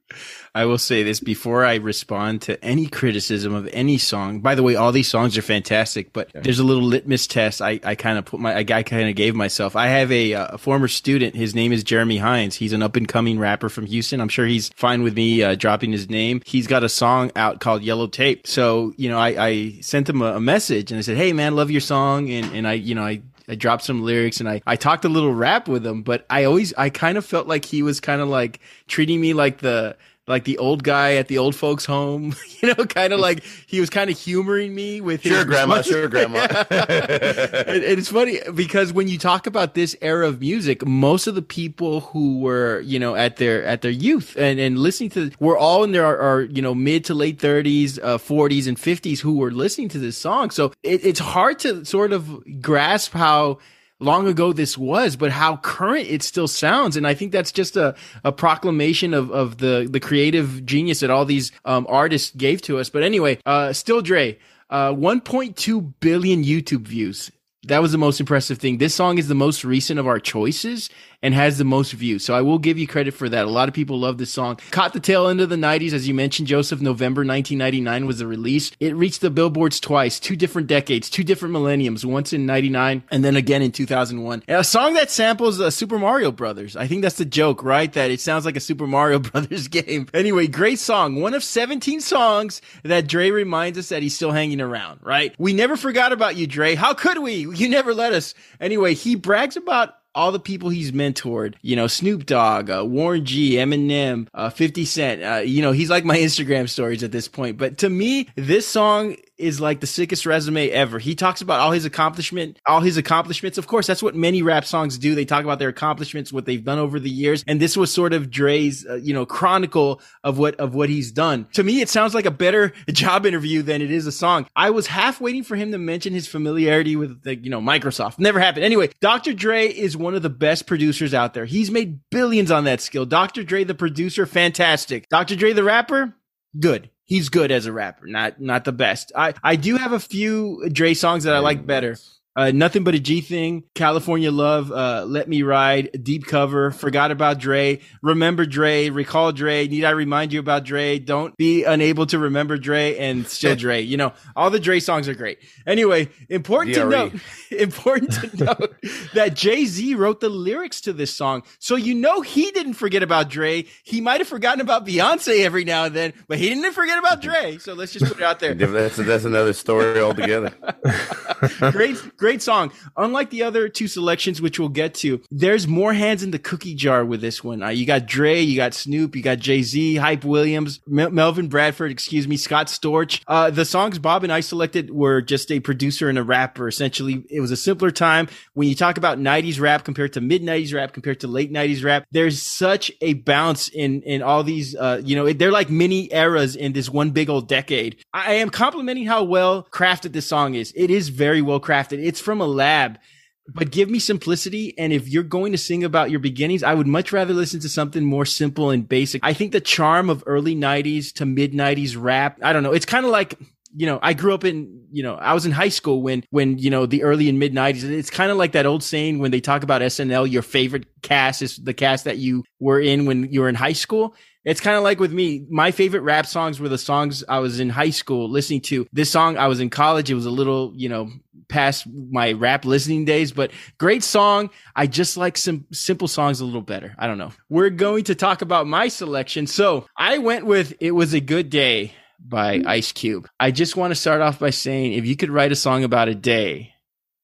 I will say this before I respond to any criticism of any song. By the way, all these songs are fantastic, but okay. there's a little litmus test I, I kind of put my, I kind of gave myself. I have a, a, former student. His name is Jeremy Hines. He's an up and coming rapper from Houston. I'm sure he's fine with me uh, dropping his name. He's got a song out called Yellow Tape. So, you know, I, I sent him a, a message and I said, Hey man, love your song. And, and I, you know, I, I dropped some lyrics and I, I talked a little rap with him, but I always, I kind of felt like he was kind of like treating me like the, like the old guy at the old folks home, you know, kind of like he was kind of humoring me with sure, grandma, sure, grandma. and, and, it's funny because when you talk about this era of music, most of the people who were, you know, at their at their youth and and listening to, were all in their are, you know mid to late thirties, uh, forties, and fifties who were listening to this song. So it, it's hard to sort of grasp how long ago this was, but how current it still sounds. And I think that's just a, a proclamation of, of the, the creative genius that all these um, artists gave to us. But anyway, uh, still Dre, uh, 1.2 billion YouTube views. That was the most impressive thing. This song is the most recent of our choices and has the most views. So I will give you credit for that. A lot of people love this song. Caught the tail end of the 90s, as you mentioned, Joseph. November 1999 was the release. It reached the billboards twice, two different decades, two different millenniums, once in 99 and then again in 2001. A song that samples uh, Super Mario Brothers. I think that's the joke, right? That it sounds like a Super Mario Brothers game. Anyway, great song. One of 17 songs that Dre reminds us that he's still hanging around, right? We never forgot about you, Dre. How could we? You never let us. Anyway, he brags about all the people he's mentored, you know, Snoop Dogg, uh, Warren G, Eminem, uh, 50 Cent, uh, you know, he's like my Instagram stories at this point. But to me, this song is like the sickest resume ever. He talks about all his accomplishment, all his accomplishments. Of course, that's what many rap songs do. They talk about their accomplishments, what they've done over the years. And this was sort of Dre's, uh, you know, chronicle of what, of what he's done. To me, it sounds like a better job interview than it is a song. I was half waiting for him to mention his familiarity with the, you know, Microsoft. Never happened. Anyway, Dr. Dre is one of the best producers out there. He's made billions on that skill. Dr. Dre, the producer, fantastic. Dr. Dre, the rapper, good he's good as a rapper, not not the best. I I do have a few Dre songs that I like better. Uh, nothing but a G thing, California Love, uh, Let Me Ride, Deep Cover, Forgot About Dre, Remember Dre, Recall Dre, Need I Remind You About Dre, Don't Be Unable to Remember Dre, and Still Dre. You know, all the Dre songs are great. Anyway, important DRE. to note, important to note that Jay Z wrote the lyrics to this song. So you know he didn't forget about Dre. He might have forgotten about Beyonce every now and then, but he didn't forget about Dre. So let's just put it out there. that's, that's another story altogether. great, great song. Unlike the other two selections, which we'll get to, there's more hands in the cookie jar with this one. Uh, you got Dre, you got Snoop, you got Jay Z, Hype Williams, Mel- Melvin Bradford, excuse me, Scott Storch. Uh, the songs Bob and I selected were just a producer and a rapper. Essentially, it was a simpler time. When you talk about 90s rap compared to mid 90s rap compared to late 90s rap, there's such a bounce in, in all these, uh, you know, they're like mini eras in this one big old decade. I am complimenting how well crafted this song is. It is very well crafted. It's from a lab but give me simplicity. And if you're going to sing about your beginnings, I would much rather listen to something more simple and basic. I think the charm of early 90s to mid 90s rap, I don't know. It's kind of like, you know, I grew up in, you know, I was in high school when, when, you know, the early and mid 90s. It's kind of like that old saying when they talk about SNL, your favorite cast is the cast that you were in when you were in high school. It's kind of like with me. My favorite rap songs were the songs I was in high school listening to. This song I was in college. It was a little, you know, past my rap listening days, but great song. I just like some simple songs a little better. I don't know. We're going to talk about my selection. So I went with It Was a Good Day by Ice Cube. I just want to start off by saying if you could write a song about a day,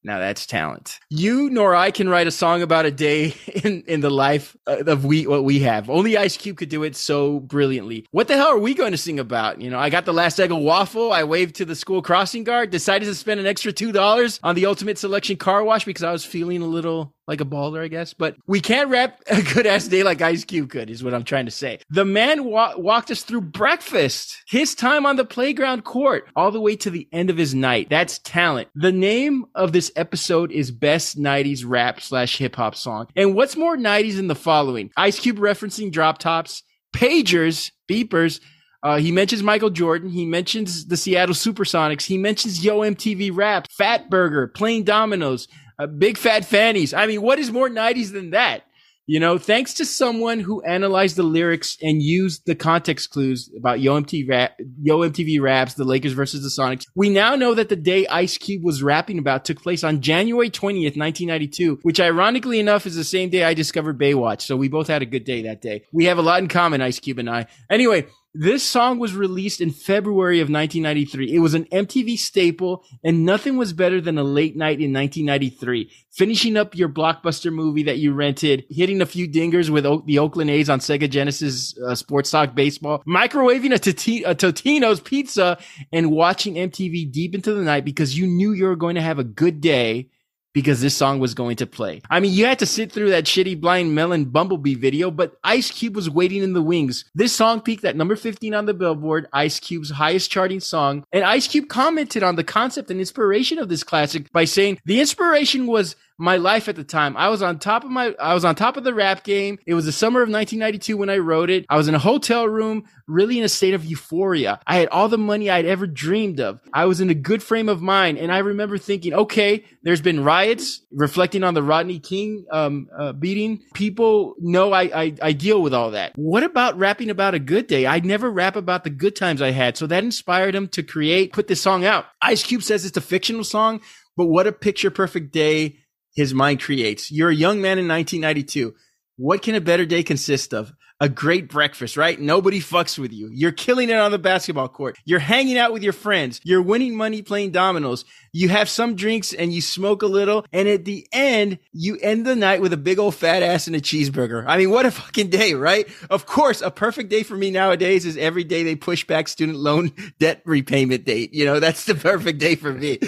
now that's talent. You nor I can write a song about a day in, in the life uh, of we what we have. Only Ice Cube could do it so brilliantly. What the hell are we going to sing about? You know, I got the last egg of waffle. I waved to the school crossing guard. Decided to spend an extra two dollars on the Ultimate Selection car wash because I was feeling a little like a baller, I guess. But we can't rap a good ass day like Ice Cube could, is what I'm trying to say. The man wa- walked us through breakfast, his time on the playground court, all the way to the end of his night. That's talent. The name of this episode is Best 90s Rap slash Hip Hop Song. And what's more 90s than the following? Ice Cube referencing drop tops, pagers, beepers, uh, he mentions Michael Jordan. He mentions the Seattle Supersonics. He mentions Yo MTV Rap, Fat Burger, Plain Dominoes, uh, big fat fannies. I mean, what is more 90s than that? You know, thanks to someone who analyzed the lyrics and used the context clues about Yo MTV, Yo MTV raps, the Lakers versus the Sonics, we now know that the day Ice Cube was rapping about took place on January 20th, 1992, which ironically enough is the same day I discovered Baywatch. So we both had a good day that day. We have a lot in common, Ice Cube and I. Anyway, this song was released in February of 1993. It was an MTV staple, and nothing was better than a late night in 1993. Finishing up your blockbuster movie that you rented, hitting a few dingers with o- the Oakland A's on Sega Genesis uh, Sports Talk Baseball, microwaving a, a Totino's pizza, and watching MTV deep into the night because you knew you were going to have a good day because this song was going to play. I mean, you had to sit through that shitty Blind Melon Bumblebee video, but Ice Cube was waiting in the wings. This song peaked at number 15 on the Billboard, Ice Cube's highest charting song. And Ice Cube commented on the concept and inspiration of this classic by saying the inspiration was my life at the time. I was on top of my, I was on top of the rap game. It was the summer of 1992 when I wrote it. I was in a hotel room, really in a state of euphoria. I had all the money I'd ever dreamed of. I was in a good frame of mind. And I remember thinking, okay, there's been riots reflecting on the Rodney King, um, uh, beating. People know I, I, I deal with all that. What about rapping about a good day? I never rap about the good times I had. So that inspired him to create, put this song out. Ice Cube says it's a fictional song, but what a picture perfect day his mind creates. You're a young man in 1992. What can a better day consist of? A great breakfast, right? Nobody fucks with you. You're killing it on the basketball court. You're hanging out with your friends. You're winning money playing dominoes you have some drinks and you smoke a little. And at the end, you end the night with a big old fat ass and a cheeseburger. I mean, what a fucking day, right? Of course, a perfect day for me nowadays is every day they push back student loan debt repayment date. You know, that's the perfect day for me.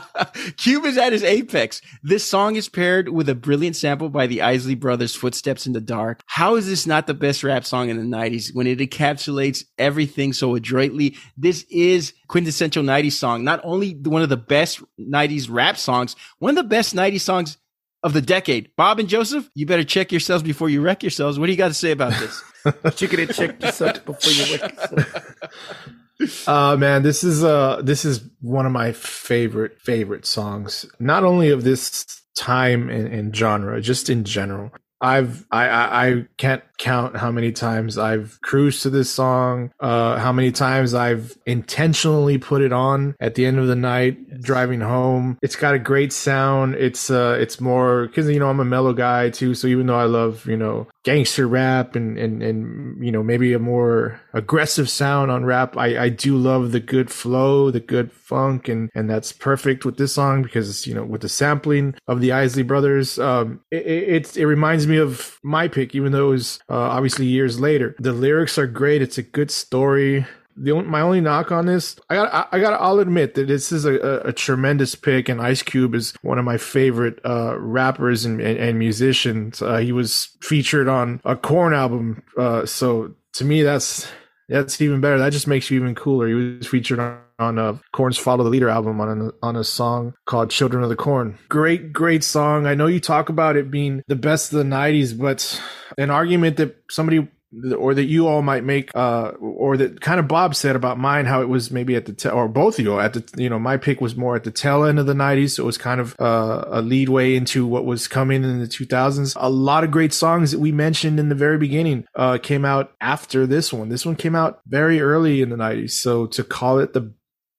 Cube is at his apex. This song is paired with a brilliant sample by the Isley Brothers, Footsteps in the Dark. How is this not the best rap song in the 90s when it encapsulates everything so adroitly? This is quintessential 90s song. Not only one of the best 90s rap songs, one of the best 90s songs of the decade. Bob and Joseph, you better check yourselves before you wreck yourselves. What do you got to say about this? Chicken and check yourself before you wreck yourself. Uh man, this is uh this is one of my favorite favorite songs. Not only of this time and, and genre, just in general. I've I, I, I can't count how many times I've cruised to this song, uh, how many times I've intentionally put it on at the end of the night yes. driving home. It's got a great sound. It's uh it's more because you know I'm a mellow guy too, so even though I love you know gangster rap and and and you know maybe a more aggressive sound on rap, I I do love the good flow, the good funk, and and that's perfect with this song because you know with the sampling of the Isley Brothers, um, it it, it reminds me me of my pick, even though it was uh, obviously years later. The lyrics are great. It's a good story. The only, my only knock on this, I got I, I got I'll admit that this is a, a, a, tremendous pick, and Ice Cube is one of my favorite uh, rappers and, and, and musicians. Uh, he was featured on a Corn album, uh, so to me that's that's even better. That just makes you even cooler. He was featured on on uh, Korn's "Follow the Leader" album on a, on a song called "Children of the Corn." Great, great song. I know you talk about it being the best of the '90s, but an argument that somebody or that you all might make, uh, or that kind of Bob said about mine, how it was maybe at the, te- or both of you at the, you know, my pick was more at the tail end of the 90s. So it was kind of uh, a lead way into what was coming in the 2000s. A lot of great songs that we mentioned in the very beginning uh, came out after this one. This one came out very early in the 90s. So to call it the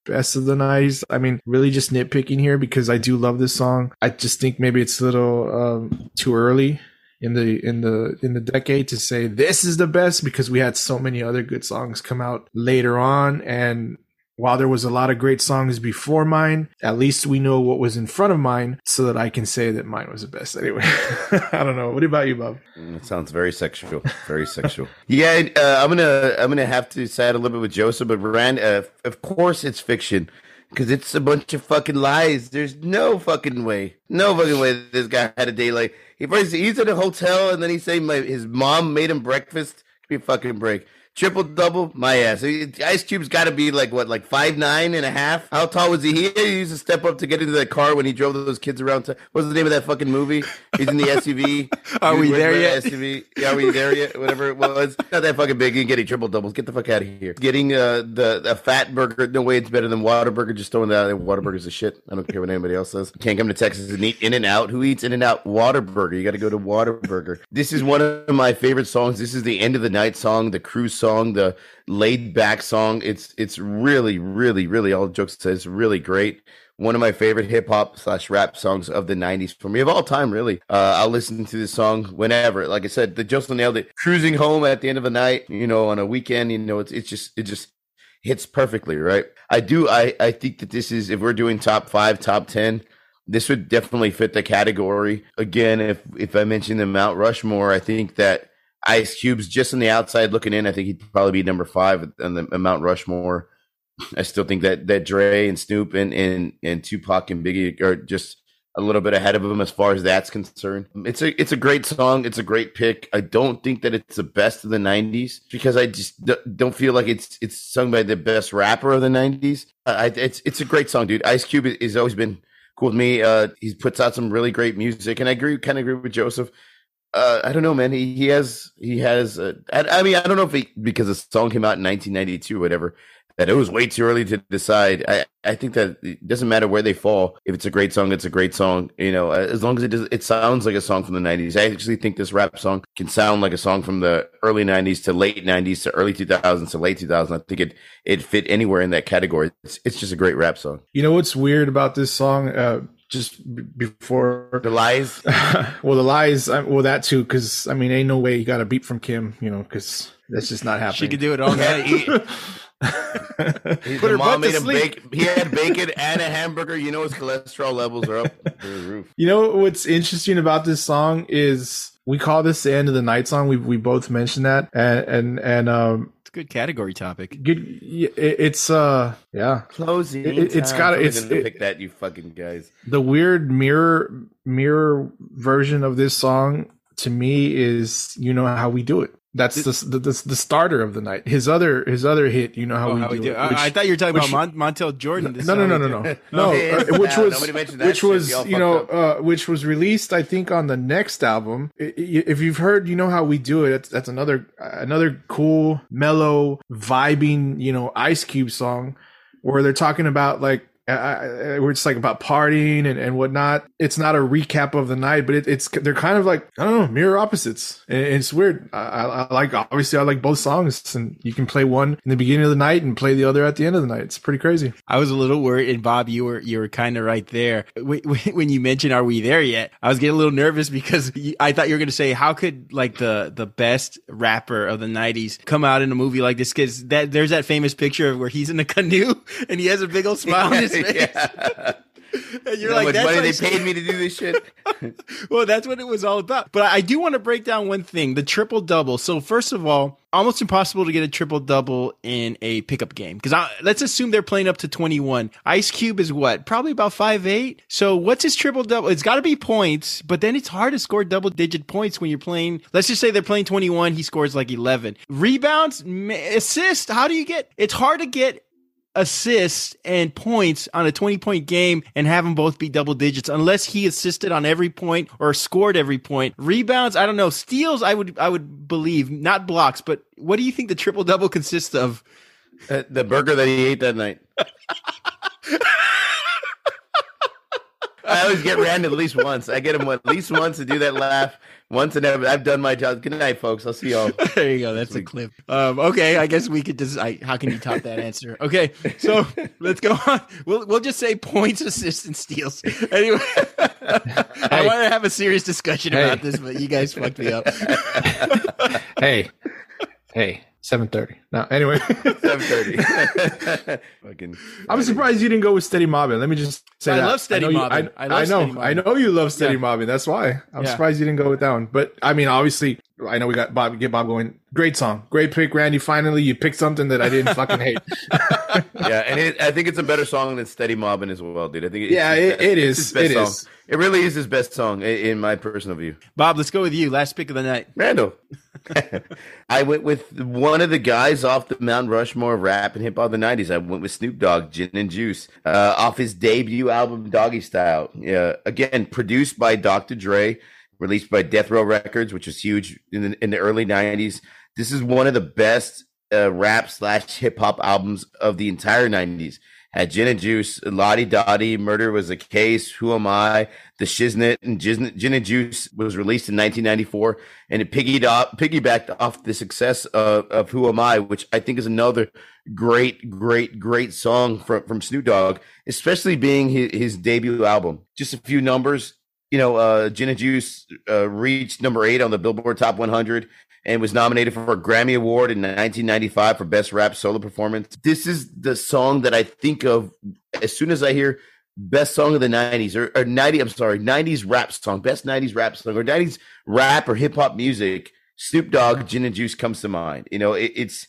best of the 90s. I mean, really just nitpicking here because I do love this song. I just think maybe it's a little um, too early in the in the in the decade to say this is the best because we had so many other good songs come out later on and while there was a lot of great songs before mine, at least we know what was in front of mine so that I can say that mine was the best. Anyway, I don't know. What about you, Bob? Mm, it sounds very sexual. Very sexual. Yeah, uh, I'm gonna I'm gonna have to side a little bit with Joseph, but Rand, uh, of course it's fiction because it's a bunch of fucking lies. There's no fucking way, no fucking way this guy had a day like he first he's at a hotel and then he's saying my his mom made him breakfast. Give me a fucking break. Triple double, my ass. Ice Cube's got to be like what, like five nine and a half? How tall was he? Here he used to step up to get into that car when he drove those kids around. To, what's the name of that fucking movie? He's in the SUV. are we there yet? SUV. Yeah, are we there yet? Whatever it was. Not that fucking big. You getting triple doubles. Get the fuck out of here. Getting uh, the a fat burger. No way it's better than Whataburger. Just throwing that out. Whataburger's a shit. I don't care what anybody else says. Can't come to Texas and eat In and Out. Who eats In and Out? Whataburger. You got to go to Whataburger. This is one of my favorite songs. This is the end of the night song, the cruise song, the laid back song. It's it's really, really, really all jokes aside, it's really great. One of my favorite hip hop slash rap songs of the '90s for me of all time. Really, uh, I'll listen to this song whenever. Like I said, the Justin nailed it. Cruising home at the end of the night, you know, on a weekend, you know, it's it's just it just hits perfectly, right? I do. I I think that this is if we're doing top five, top ten this would definitely fit the category. Again, if if I mention the Mount Rushmore, I think that Ice Cube's just on the outside looking in. I think he'd probably be number five on the Mount Rushmore. I still think that that Dre and Snoop and and, and Tupac and Biggie are just a little bit ahead of him as far as that's concerned. It's a it's a great song. It's a great pick. I don't think that it's the best of the '90s because I just don't feel like it's it's sung by the best rapper of the '90s. I, it's it's a great song, dude. Ice Cube has always been cool with me. Uh, he puts out some really great music, and I agree, kind of agree with Joseph. Uh, I don't know, man. He he has he has. Uh, I, mean, I don't know if he because the song came out in 1992 or whatever that it was way too early to decide. I, I think that it doesn't matter where they fall. If it's a great song, it's a great song. You know, as long as it does, it sounds like a song from the '90s. I actually think this rap song can sound like a song from the early '90s to late '90s to early 2000s to late 2000s. I think it it fit anywhere in that category. It's it's just a great rap song. You know what's weird about this song? Uh, just b- before the lies. well, the lies. Well, that too, because I mean, ain't no way you got a beep from Kim. You know, because that's just not happening. She could do it all night. Put her mom made him bake. He had bacon and a hamburger. You know his cholesterol levels are up through the roof. You know what's interesting about this song is we call this the end of the night song. We we both mentioned that, and and and um, it's a good category topic. Good. It's uh, yeah. Closing. It, has got it's it, pick that you fucking guys. The weird mirror mirror version of this song to me is you know how we do it. That's the, the, the starter of the night. His other his other hit, you know how, oh, we, how do we, do. It, which, I, thought you were talking which, about Mon- Montel Jordan. No, no, no, no, no, no, no. Uh, which was which was you know uh, which was released I think on the next album. If you've heard, you know how we do it. That's another another cool, mellow, vibing, you know, Ice Cube song where they're talking about like I, we're just like about partying and, and whatnot. It's not a recap of the night, but it, it's they're kind of like I don't know mirror opposites. And it's weird. I, I, like obviously I like both songs, and you can play one in the beginning of the night and play the other at the end of the night. It's pretty crazy. I was a little worried, and Bob, you were you were kind of right there when you mentioned "Are we there yet?" I was getting a little nervous because I thought you were going to say how could like the the best rapper of the '90s come out in a movie like this because that there's that famous picture of where he's in a canoe and he has a big old smile on Yeah. And you're you know like, much money they paid me to do this shit. well, that's what it was all about. But I do want to break down one thing: the triple double. So first of all, almost impossible to get a triple double in a pickup game because let's assume they're playing up to 21. Ice Cube is what? Probably about five eight. So what's his triple double? It's got to be points, but then it's hard to score double digit points when you're playing. Let's just say they're playing 21. He scores like 11 rebounds, assist. How do you get? It's hard to get assists and points on a 20 point game and have them both be double digits unless he assisted on every point or scored every point. Rebounds, I don't know. Steals, I would I would believe, not blocks, but what do you think the triple double consists of? Uh, the burger that he ate that night. I always get Rand at least once. I get him at least once to do that laugh. Once and ever, I've done my job. Good night, folks. I'll see y'all. there you go. That's a clip. Um, okay, I guess we could just. I, how can you top that answer? Okay, so let's go on. We'll we'll just say points, assists, and steals. Anyway, hey. I want to have a serious discussion hey. about this, but you guys fucked me up. hey, hey. Seven thirty. No, anyway. Seven thirty. Fucking. I'm surprised you didn't go with Steady Mobbing. Let me just say I that. love Steady I Mobbing. I, I, I, know. I know you love Steady yeah. Mobbing. That's why I'm yeah. surprised you didn't go with that one. But I mean, obviously, I know we got Bob. Get Bob going. Great song. Great pick, Randy. Finally, you picked something that I didn't fucking hate. yeah, and it, I think it's a better song than Steady Mobbing as well, dude. I think. yeah, it, it is. It song. is. It really is his best song, in my personal view. Bob, let's go with you. Last pick of the night. Randall. I went with one of the guys off the Mount Rushmore rap and hip hop of the 90s. I went with Snoop Dogg, Gin and Juice, uh, off his debut album, Doggy Style. Yeah, again, produced by Dr. Dre, released by Death Row Records, which was huge in the, in the early 90s. This is one of the best uh, rap slash hip hop albums of the entire 90s had Gin and Juice, Lottie Dottie, Murder Was a Case, Who Am I, The Shiznit, and Gin, and Juice was released in 1994, and it piggybacked off the success of, of Who Am I, which I think is another great, great, great song from, from Snoop Dogg, especially being his, his debut album. Just a few numbers. You know, uh, Gin and Juice uh, reached number eight on the Billboard Top 100 and was nominated for a Grammy Award in 1995 for Best Rap Solo Performance. This is the song that I think of as soon as I hear best song of the 90s or, or 90 I'm sorry 90s rap song best 90s rap song or 90s rap or hip hop music Snoop Dogg Gin and Juice comes to mind you know it, it's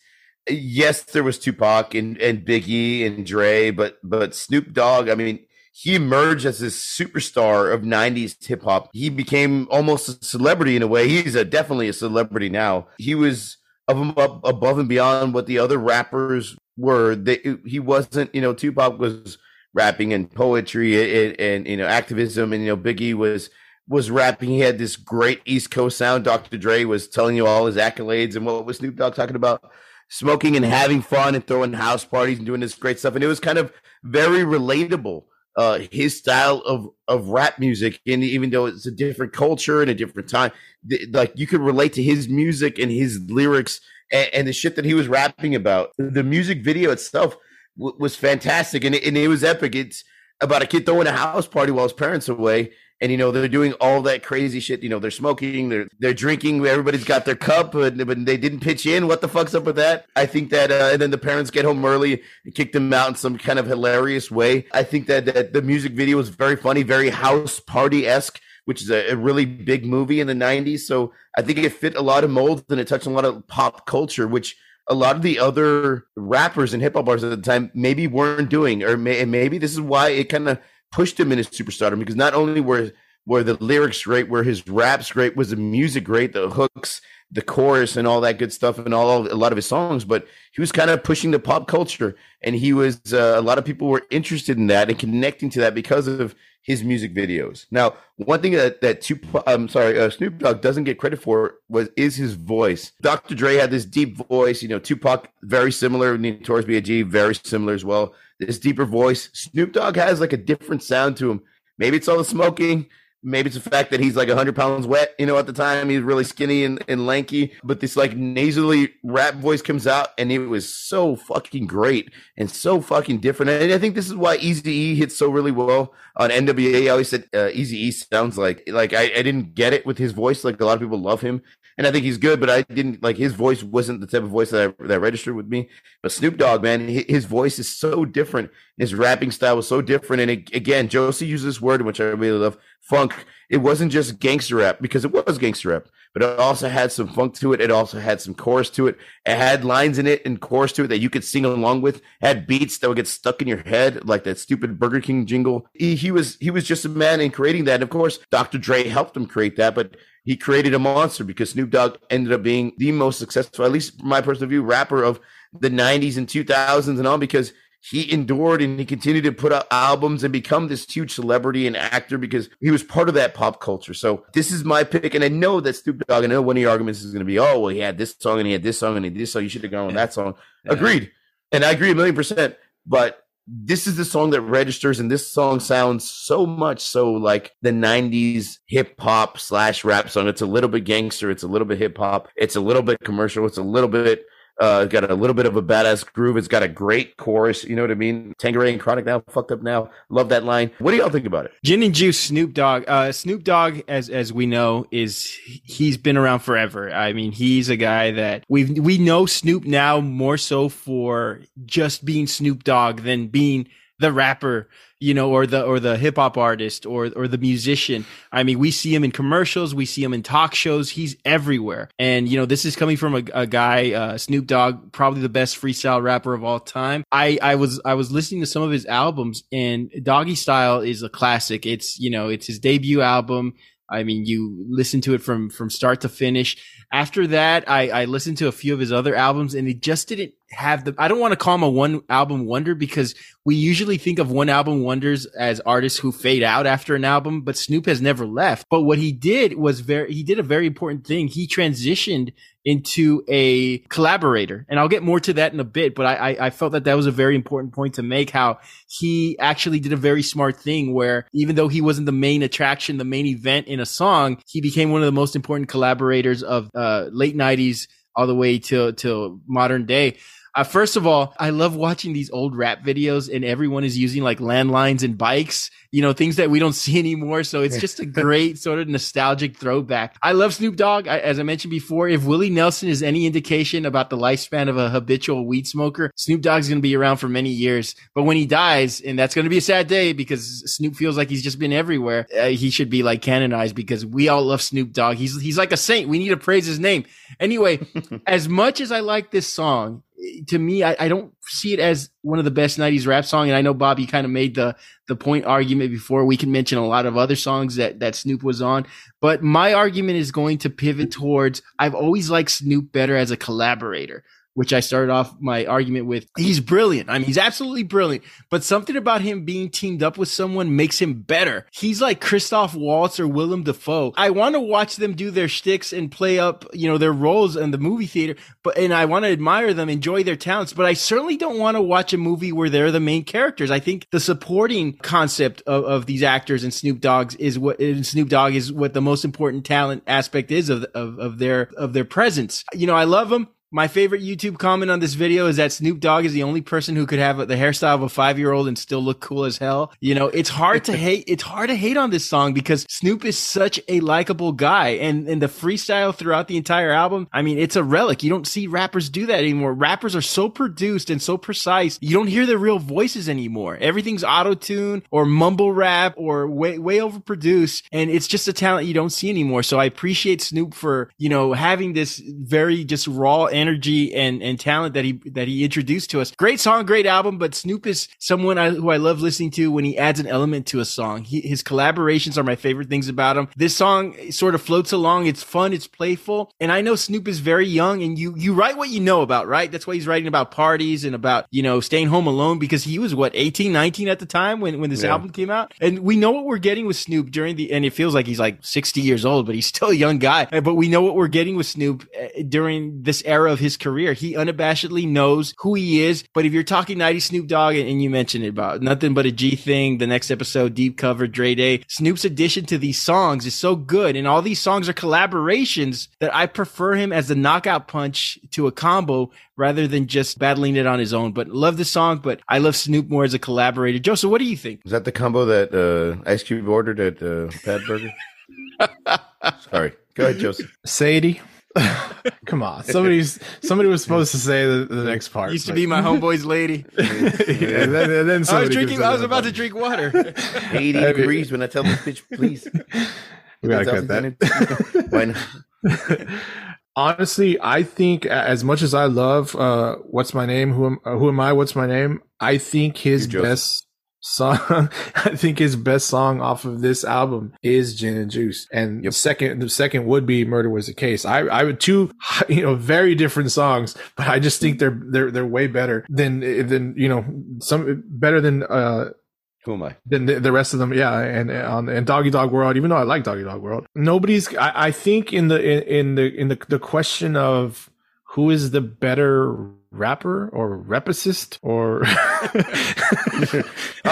yes there was Tupac and, and Biggie and Dre but but Snoop Dogg I mean he emerged as this superstar of 90s hip hop. He became almost a celebrity in a way. He's a, definitely a celebrity now. He was up above and beyond what the other rappers were. They, he wasn't, you know, Tupac was rapping and poetry and, and, you know activism and you know Biggie was was rapping. He had this great East Coast sound. Dr. Dre was telling you all his accolades and what was Snoop Dogg talking about smoking and having fun and throwing house parties and doing this great stuff. And it was kind of very relatable. Uh, his style of of rap music, and even though it's a different culture and a different time, th- like you could relate to his music and his lyrics and, and the shit that he was rapping about. The music video itself w- was fantastic, and it, and it was epic. It's about a kid throwing a house party while his parents are away, and you know they're doing all that crazy shit. You know they're smoking, they're they're drinking. Everybody's got their cup, but, but they didn't pitch in. What the fuck's up with that? I think that, uh, and then the parents get home early, and kick them out in some kind of hilarious way. I think that, that the music video was very funny, very house party esque. Which is a, a, really big movie in the 90s. So I think it fit a lot of molds and it touched a lot of pop culture, which a lot of the other rappers and hip hop bars at the time maybe weren't doing, or may, maybe this is why it kind of pushed him into superstardom because not only were were the lyrics great, were his raps great, was the music great, the hooks, the chorus, and all that good stuff, and all a lot of his songs. But he was kind of pushing the pop culture, and he was uh, a lot of people were interested in that and connecting to that because of his music videos. Now, one thing that that Tupac, I'm sorry, uh, Snoop Dogg doesn't get credit for was is his voice. Dr. Dre had this deep voice. You know, Tupac very similar, Notorious B.I.G. very similar as well this deeper voice. Snoop Dogg has like a different sound to him. Maybe it's all the smoking. Maybe it's the fact that he's like 100 pounds wet, you know, at the time. He's really skinny and, and lanky, but this like nasally rap voice comes out and it was so fucking great and so fucking different. And I think this is why Easy E hits so really well on NWA. I always said uh, Easy E sounds like, like I, I didn't get it with his voice. Like a lot of people love him and I think he's good, but I didn't like his voice wasn't the type of voice that I, that registered with me. But Snoop Dogg, man, his voice is so different. His rapping style was so different. And it, again, Josie uses this word, which I really love, funk. It wasn't just gangster rap because it was gangster rap, but it also had some funk to it. It also had some chorus to it. It had lines in it and chorus to it that you could sing along with. It had beats that would get stuck in your head, like that stupid Burger King jingle. He, he was he was just a man in creating that. And of course, Dr. Dre helped him create that, but he created a monster because Snoop Dogg ended up being the most successful, at least my personal view, rapper of the 90s and 2000s and on because he endured and he continued to put out albums and become this huge celebrity and actor because he was part of that pop culture. So this is my pick. And I know that Snoop Dogg, I know one of your arguments is going to be, oh, well, he had this song and he had this song and he had this song. You should have gone with that song. Yeah. Agreed. And I agree a million percent. But this is the song that registers and this song sounds so much so like the 90s hip hop slash rap song it's a little bit gangster it's a little bit hip hop it's a little bit commercial it's a little bit uh, got a little bit of a badass groove. It's got a great chorus. You know what I mean? Tanqueray and Chronic now fucked up now. Love that line. What do y'all think about it? Gin and Juice, Snoop Dogg. Uh, Snoop Dogg, as as we know, is he's been around forever. I mean, he's a guy that we we know Snoop now more so for just being Snoop Dogg than being the rapper you know, or the or the hip hop artist or or the musician. I mean, we see him in commercials, we see him in talk shows. He's everywhere, and you know, this is coming from a, a guy, uh, Snoop Dogg, probably the best freestyle rapper of all time. I I was I was listening to some of his albums, and Doggy Style is a classic. It's you know, it's his debut album. I mean, you listen to it from from start to finish. After that, I, I listened to a few of his other albums, and it just didn't have the. I don't want to call him a one album wonder because we usually think of one album wonders as artists who fade out after an album, but Snoop has never left. But what he did was very, he did a very important thing. He transitioned into a collaborator. And I'll get more to that in a bit, but I, I, felt that that was a very important point to make how he actually did a very smart thing where even though he wasn't the main attraction, the main event in a song, he became one of the most important collaborators of uh, late nineties all the way to, to modern day. Uh, first of all, I love watching these old rap videos and everyone is using like landlines and bikes, you know, things that we don't see anymore. So it's just a great sort of nostalgic throwback. I love Snoop Dogg. I, as I mentioned before, if Willie Nelson is any indication about the lifespan of a habitual weed smoker, Snoop Dogg's going to be around for many years. But when he dies, and that's going to be a sad day because Snoop feels like he's just been everywhere, uh, he should be like canonized because we all love Snoop Dogg. He's, he's like a saint. We need to praise his name. Anyway, as much as I like this song, to me, I, I, don't see it as one of the best '90s rap song. And I know Bobby kind of made the the point argument before. We can mention a lot of other songs that that Snoop was on, but my argument is going to pivot towards I've always liked Snoop better as a collaborator. Which I started off my argument with. He's brilliant. I mean, he's absolutely brilliant, but something about him being teamed up with someone makes him better. He's like Christoph Waltz or Willem Dafoe. I want to watch them do their shticks and play up, you know, their roles in the movie theater, but, and I want to admire them, enjoy their talents, but I certainly don't want to watch a movie where they're the main characters. I think the supporting concept of, of these actors and Snoop Dogg's is what, Snoop Dogg is what the most important talent aspect is of, of, of their, of their presence. You know, I love them. My favorite YouTube comment on this video is that Snoop Dogg is the only person who could have the hairstyle of a five year old and still look cool as hell. You know, it's hard to hate. It's hard to hate on this song because Snoop is such a likable guy and, and the freestyle throughout the entire album. I mean, it's a relic. You don't see rappers do that anymore. Rappers are so produced and so precise. You don't hear their real voices anymore. Everything's auto tune or mumble rap or way, way overproduced. And it's just a talent you don't see anymore. So I appreciate Snoop for, you know, having this very just raw energy and and talent that he that he introduced to us. Great song, great album. But Snoop is someone I, who I love listening to when he adds an element to a song. He, his collaborations are my favorite things about him. This song sort of floats along. It's fun. It's playful. And I know Snoop is very young, and you you write what you know about, right? That's why he's writing about parties and about you know staying home alone because he was what 18, 19 at the time when when this yeah. album came out. And we know what we're getting with Snoop during the and it feels like he's like sixty years old, but he's still a young guy. But we know what we're getting with Snoop uh, during this era of his career. He unabashedly knows who he is. But if you're talking 90 Snoop Dogg, and you mentioned it about nothing but a G thing, the next episode, Deep Cover, Dre Day, Snoop's addition to these songs is so good. And all these songs are collaborations that I prefer him as the knockout punch to a combo rather than just battling it on his own. But love the song, but I love Snoop more as a collaborator. Joseph, what do you think? Is that the combo that uh, Ice Cube ordered at uh, Pat Burger? Sorry. Go ahead, Joseph. Sadie. Come on, somebody's somebody was supposed to say the, the next part. Used to be my homeboy's lady. yeah, and then, and then I was drinking. I was about part. to drink water. Eighty degrees when I tell this bitch, please. We gotta cut that. Why not? Honestly, I think as much as I love uh, "What's My Name," who am uh, who am I? What's my name? I think his best song I think his best song off of this album is Gin and Juice. And yep. the second the second would be Murder Was the Case. I I would two you know very different songs, but I just think they're they're they're way better than than you know some better than uh who am I? Than the, rest of them, yeah, and on and Doggy Dogg World. Even though I like Doggy Dog World, nobody's. I, I think in the in, in the in the the question of who is the better rapper or rapist or I'll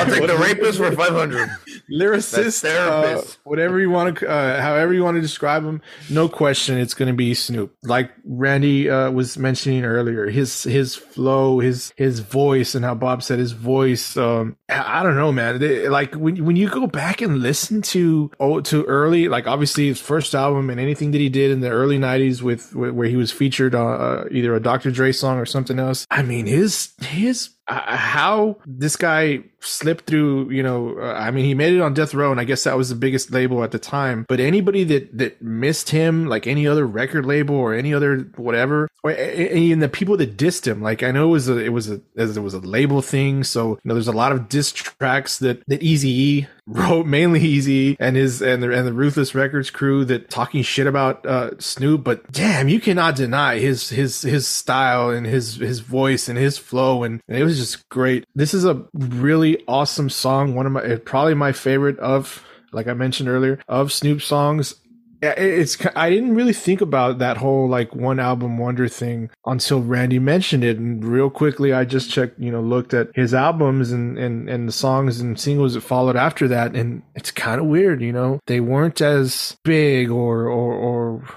take the rapist for 500 lyricist uh, whatever you want to uh, however you want to describe him no question it's going to be Snoop like Randy uh, was mentioning earlier his his flow his his voice and how Bob said his voice um, I don't know man they, like when when you go back and listen to oh to early like obviously his first album and anything that he did in the early 90s with, where he was featured on uh, either a Dr. Dre song or something else. I mean, his his how this guy slipped through, you know, uh, I mean, he made it on death row and I guess that was the biggest label at the time, but anybody that, that missed him, like any other record label or any other whatever, or, and the people that dissed him, like I know it was a, it was a, it was a label thing. So, you know, there's a lot of diss tracks that, that Easy wrote, mainly Easy and his, and the, and the Ruthless Records crew that talking shit about, uh, Snoop, but damn, you cannot deny his, his, his style and his, his voice and his flow. And, and it was just great. This is a really awesome song. One of my, probably my favorite of, like I mentioned earlier, of Snoop songs. It's, I didn't really think about that whole like one album wonder thing until Randy mentioned it. And real quickly, I just checked, you know, looked at his albums and, and, and the songs and singles that followed after that. And it's kind of weird, you know, they weren't as big or, or, or,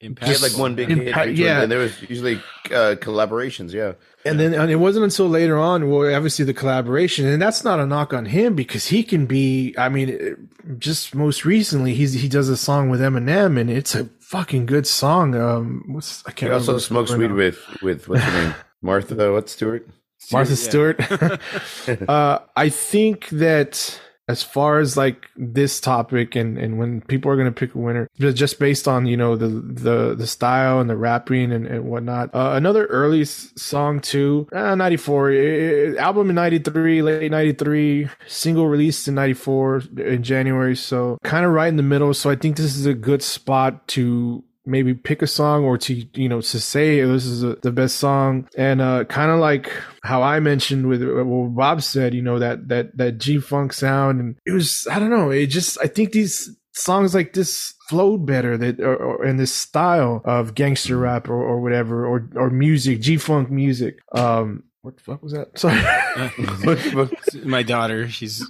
Impact. like one big impact, hit, yeah. And there was usually uh, collaborations, yeah. And then and it wasn't until later on, well, obviously the collaboration, and that's not a knock on him because he can be. I mean, just most recently, he's he does a song with Eminem, and it's a fucking good song. Um, what's I can't. He also smokes weed with with what's her name, Martha. What's Stewart? Martha Stewart. uh, I think that as far as like this topic and, and when people are going to pick a winner just based on you know the the the style and the rapping and, and whatnot. Uh, another early song too uh, 94 it, album in 93 late 93 single released in 94 in january so kind of right in the middle. So i think this is a good spot to maybe pick a song or to you know to say this is a, the best song and uh kind of like how i mentioned with what bob said you know that that that g-funk sound and it was i don't know it just i think these songs like this flowed better that or, or in this style of gangster rap or, or whatever or or music g-funk music um what the fuck was that? Sorry. My daughter, she's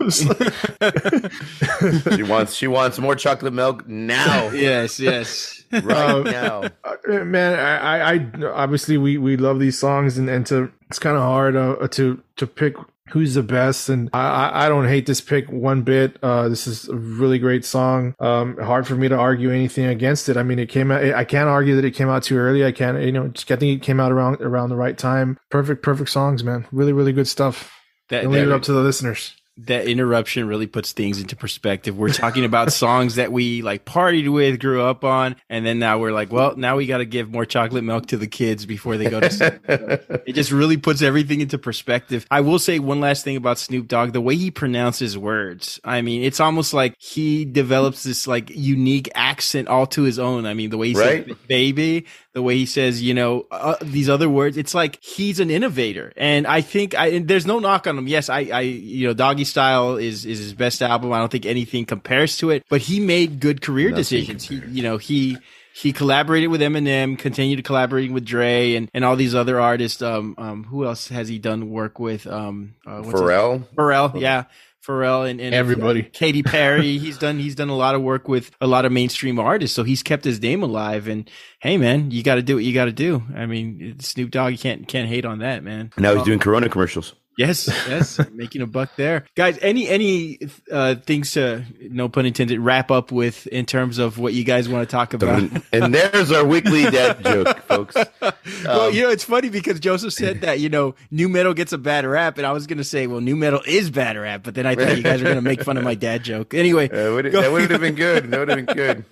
she wants she wants more chocolate milk now. yes, yes, right. Um, now. Uh, man, I, I obviously we we love these songs and and to it's kind of hard uh, to to pick who's the best and I, I don't hate this pick one bit. Uh this is a really great song. Um hard for me to argue anything against it. I mean it came out i can't argue that it came out too early. I can't you know just, i think it came out around around the right time. Perfect perfect songs man. Really really good stuff. That, leave it up to the listeners that interruption really puts things into perspective. We're talking about songs that we like partied with, grew up on, and then now we're like, well, now we got to give more chocolate milk to the kids before they go to sleep. it just really puts everything into perspective. I will say one last thing about Snoop Dogg, the way he pronounces words. I mean, it's almost like he develops this like unique accent all to his own. I mean, the way he right? says baby, the way he says, you know, uh, these other words. It's like he's an innovator, and I think I, there's no knock on him. Yes, I, I, you know, Doggy Style is is his best album. I don't think anything compares to it, but he made good career Nothing decisions. He, you know, he he collaborated with Eminem, continued collaborating with Dre and, and all these other artists. Um, um, who else has he done work with? Um, uh, Pharrell. Pharrell, yeah. Pharrell and, and everybody, Katy Perry. he's done he's done a lot of work with a lot of mainstream artists, so he's kept his name alive. And hey, man, you got to do what you got to do. I mean, Snoop Dogg, you can't can't hate on that, man. Now he's oh. doing Corona commercials. Yes, yes, making a buck there, guys. Any any uh, things to no pun intended wrap up with in terms of what you guys want to talk about? and there's our weekly dad joke, folks. Um, well, you know it's funny because Joseph said that you know new metal gets a bad rap, and I was gonna say, well, new metal is bad rap, but then I thought you guys were gonna make fun of my dad joke. Anyway, uh, would, that would have been good. That would have been good.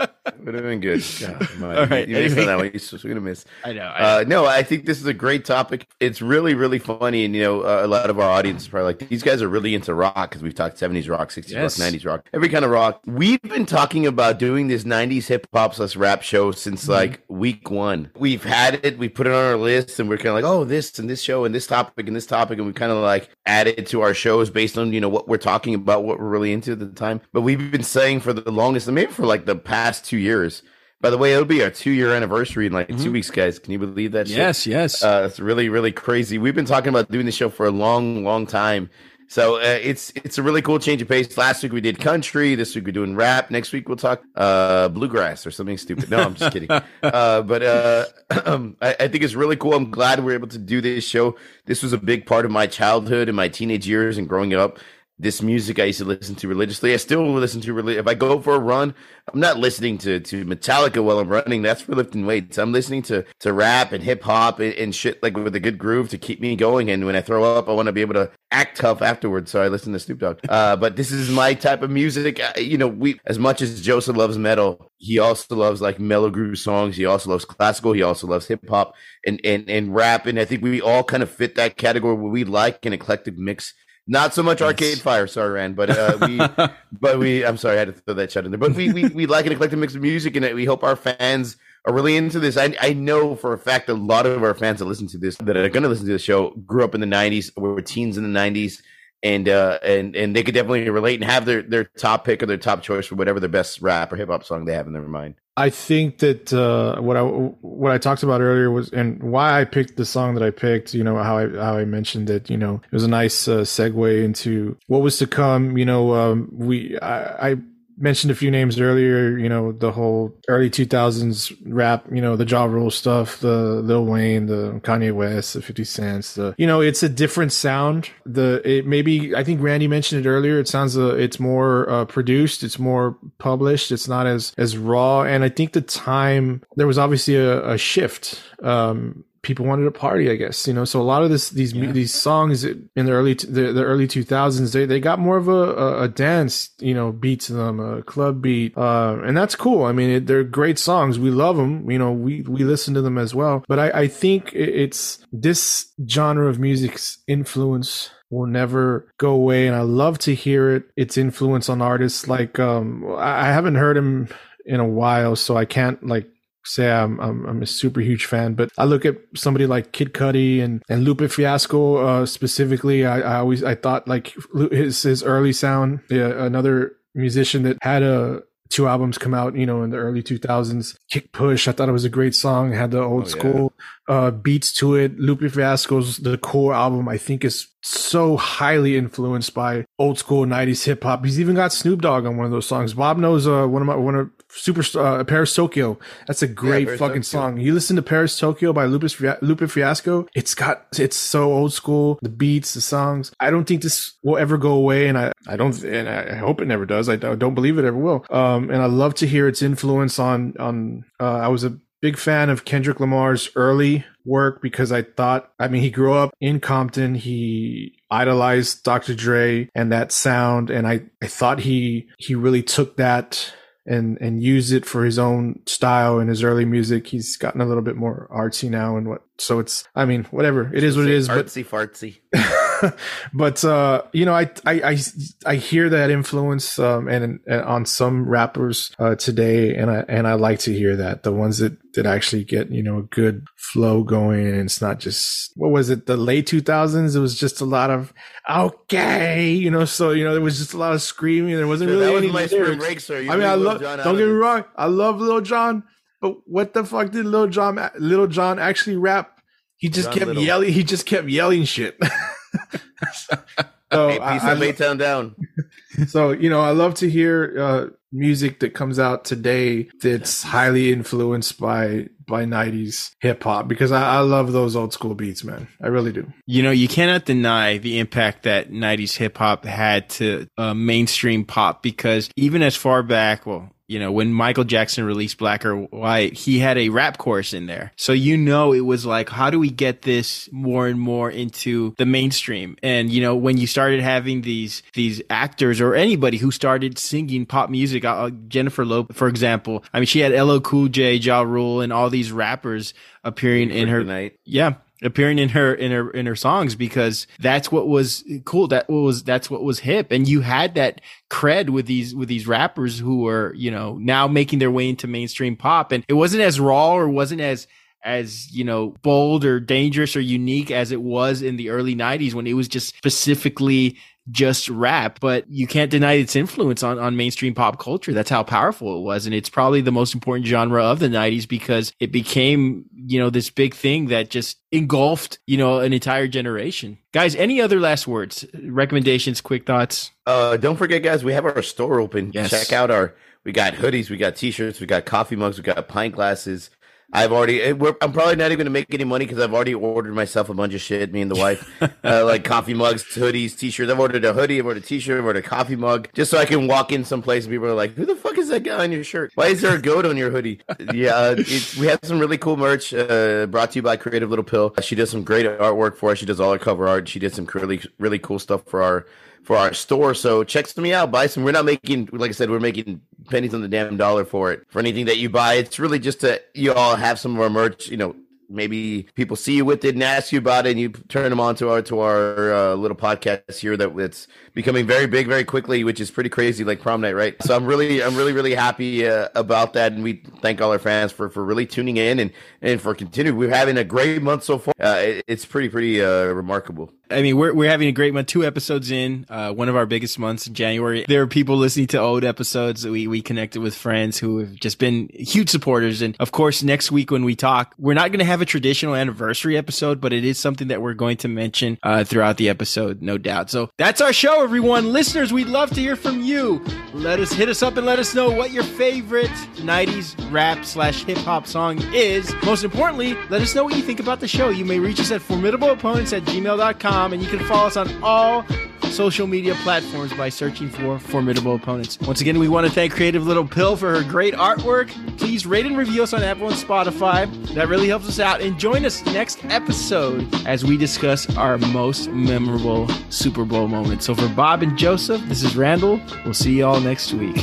Would have been good. God, All right, you, anyway. that one. You're gonna miss. I know. I know. Uh, no, I think this is a great topic. It's really, really funny, and you know, uh, a lot of our audience is probably like, these guys are really into rock because we've talked 70s rock, 60s yes. rock, 90s rock, every kind of rock. We've been talking about doing this 90s hip hop plus rap show since mm-hmm. like week one. We've had it, we put it on our list, and we're kind of like, oh, this and this show and this topic and this topic. And we kind of like added to our shows based on, you know, what we're talking about, what we're really into at the time. But we've been saying for the longest, maybe for like the past two years, by the way, it'll be our two year anniversary in like mm-hmm. two weeks, guys. Can you believe that? Shit? Yes, yes. Uh, it's really, really crazy. We've been talking about doing the show for a long, long time. So uh, it's it's a really cool change of pace. Last week we did country. This week we're doing rap. Next week we'll talk uh, bluegrass or something stupid. No, I'm just kidding. Uh, but uh, I, I think it's really cool. I'm glad we're able to do this show. This was a big part of my childhood and my teenage years and growing up this music I used to listen to religiously. I still listen to if I go for a run, I'm not listening to to Metallica while I'm running. That's for lifting weights. I'm listening to to rap and hip hop and, and, shit like with a good groove to keep me going. And when I throw up, I want to be able to act tough afterwards. So I listen to Snoop Dogg. Uh, but this is my type of music. Uh, you know, we as much as Joseph loves metal, he also loves like mellow groove songs. He also loves classical. He also loves hip hop and and and rap. And I think we all kind of fit that category where we like an eclectic mix not so much Arcade Fire, sorry, Rand, but uh, we, but we. I'm sorry, I had to throw that shot in there. But we, we, we like an eclectic mix of music, and we hope our fans are really into this. I, I know for a fact a lot of our fans that listen to this, that are going to listen to the show, grew up in the '90s, were teens in the '90s, and uh, and and they could definitely relate and have their their top pick or their top choice for whatever their best rap or hip hop song they have in their mind. I think that uh, what I what I talked about earlier was and why I picked the song that I picked. You know how I how I mentioned that. You know it was a nice uh, segue into what was to come. You know um, we I, I mentioned a few names earlier, you know, the whole early 2000s rap, you know, the Ja Rule stuff, the Lil Wayne, the Kanye West, the 50 Cents, the, you know, it's a different sound. The, it maybe, I think Randy mentioned it earlier. It sounds, uh, it's more, uh, produced. It's more published. It's not as, as raw. And I think the time, there was obviously a, a shift, um, people wanted to party, I guess, you know. So a lot of this, these yeah. these songs in the early the, the early two thousands, they they got more of a, a, a, dance, you know, beat to them, a club beat, uh, and that's cool. I mean, it, they're great songs. We love them. You know, we we listen to them as well. But I I think it's this genre of music's influence will never go away and I love to hear it its influence on artists like um I haven't heard him in a while so I can't like say I'm, I'm, I'm a super huge fan, but I look at somebody like Kid Cudi and and Lupe Fiasco uh, specifically. I, I always I thought like his his early sound. Yeah, another musician that had a two albums come out, you know, in the early 2000s. Kick Push, I thought it was a great song. It had the old oh, school yeah. uh, beats to it. Lupe Fiasco's The Core album, I think, is so highly influenced by old school 90s hip hop. He's even got Snoop Dogg on one of those songs. Bob knows uh, one of my one of super uh, Paris Tokyo. That's a great yeah, fucking Tokyo. song. You listen to Paris Tokyo by Lupe, Lupe Fiasco. It's got it's so old school. The beats, the songs. I don't think this will ever go away, and I I don't and I hope it never does. I don't believe it ever will. Um, and I love to hear its influence on on. Uh, I was a big fan of Kendrick Lamar's early work because I thought, I mean, he grew up in Compton. He idolized Dr. Dre and that sound. And I, I thought he, he really took that and and use it for his own style in his early music. He's gotten a little bit more artsy now and what so it's I mean whatever it is what it is artsy but, fartsy. but uh, you know I, I I I hear that influence um, and, and on some rappers uh, today and I and I like to hear that. The ones that that actually get you know a good flow going and it's not just what was it the late 2000s it was just a lot of okay you know so you know there was just a lot of screaming. There wasn't so really any my spring break sir. You I mean I love don't get me wrong I love Lil John, but what the fuck did Lil John Lil Jon actually rap? He just John kept Little. yelling he just kept yelling shit so hey, I, of Baytown down so you know I love to hear uh, music that comes out today that's highly influenced by by 90s hip hop because I, I, love those old school beats, man. I really do. You know, you cannot deny the impact that 90s hip hop had to uh, mainstream pop because even as far back, well, you know, when Michael Jackson released Black or White, he had a rap chorus in there. So you know it was like, how do we get this more and more into the mainstream? And you know, when you started having these these actors or anybody who started singing pop music, uh, Jennifer Lopez, for example, I mean, she had LL Cool J, Ja Rule, and all these rappers appearing in her. Night. Yeah, appearing in her in her in her songs because that's what was cool. That was that's what was hip. And you had that cred with these with these rappers who were you know now making their way into mainstream pop. And it wasn't as raw or wasn't as as you know bold or dangerous or unique as it was in the early 90s when it was just specifically just rap, but you can't deny its influence on, on mainstream pop culture. That's how powerful it was. And it's probably the most important genre of the 90s because it became, you know, this big thing that just engulfed, you know, an entire generation. Guys, any other last words, recommendations, quick thoughts? Uh, don't forget, guys, we have our store open. Yes. Check out our, we got hoodies, we got t shirts, we got coffee mugs, we got pint glasses. I've already. Eh, I'm probably not even going to make any money because I've already ordered myself a bunch of shit. Me and the wife, uh, like coffee mugs, hoodies, t-shirts. I've ordered a hoodie, I've ordered a t-shirt, I've ordered a coffee mug, just so I can walk in someplace and people are like, "Who the fuck is that guy on your shirt? Why is there a goat on your hoodie?" yeah, uh, we have some really cool merch uh, brought to you by Creative Little Pill. She does some great artwork for us. She does all our cover art. She did some really really cool stuff for our for our store. So check me out, buy some. We're not making, like I said, we're making pennies on the damn dollar for it. For anything that you buy, it's really just to you all have some of our merch. You know, maybe people see you with it and ask you about it, and you turn them on to our to our uh, little podcast here that it's becoming very big very quickly, which is pretty crazy, like prom night, right? So I'm really I'm really really happy uh, about that, and we thank all our fans for for really tuning in and and for continuing. We're having a great month so far. Uh, it, it's pretty pretty uh, remarkable. I mean, we're we're having a great month. Two episodes in, uh, one of our biggest months in January. There are people listening to old episodes. We we connected with friends who have just been huge supporters. And of course, next week when we talk, we're not going to have a traditional anniversary episode, but it is something that we're going to mention uh, throughout the episode, no doubt. So that's our show, everyone. Listeners, we'd love to hear from you. Let us hit us up and let us know what your favorite '90s rap slash hip hop song is. Most importantly, let us know what you think about the show. You may reach us at formidableopponents at gmail.com and you can follow us on all social media platforms by searching for Formidable Opponents. Once again, we want to thank Creative Little Pill for her great artwork. Please rate and review us on Apple and Spotify. That really helps us out. And join us next episode as we discuss our most memorable Super Bowl moments. So for Bob and Joseph, this is Randall. We'll see you all next week.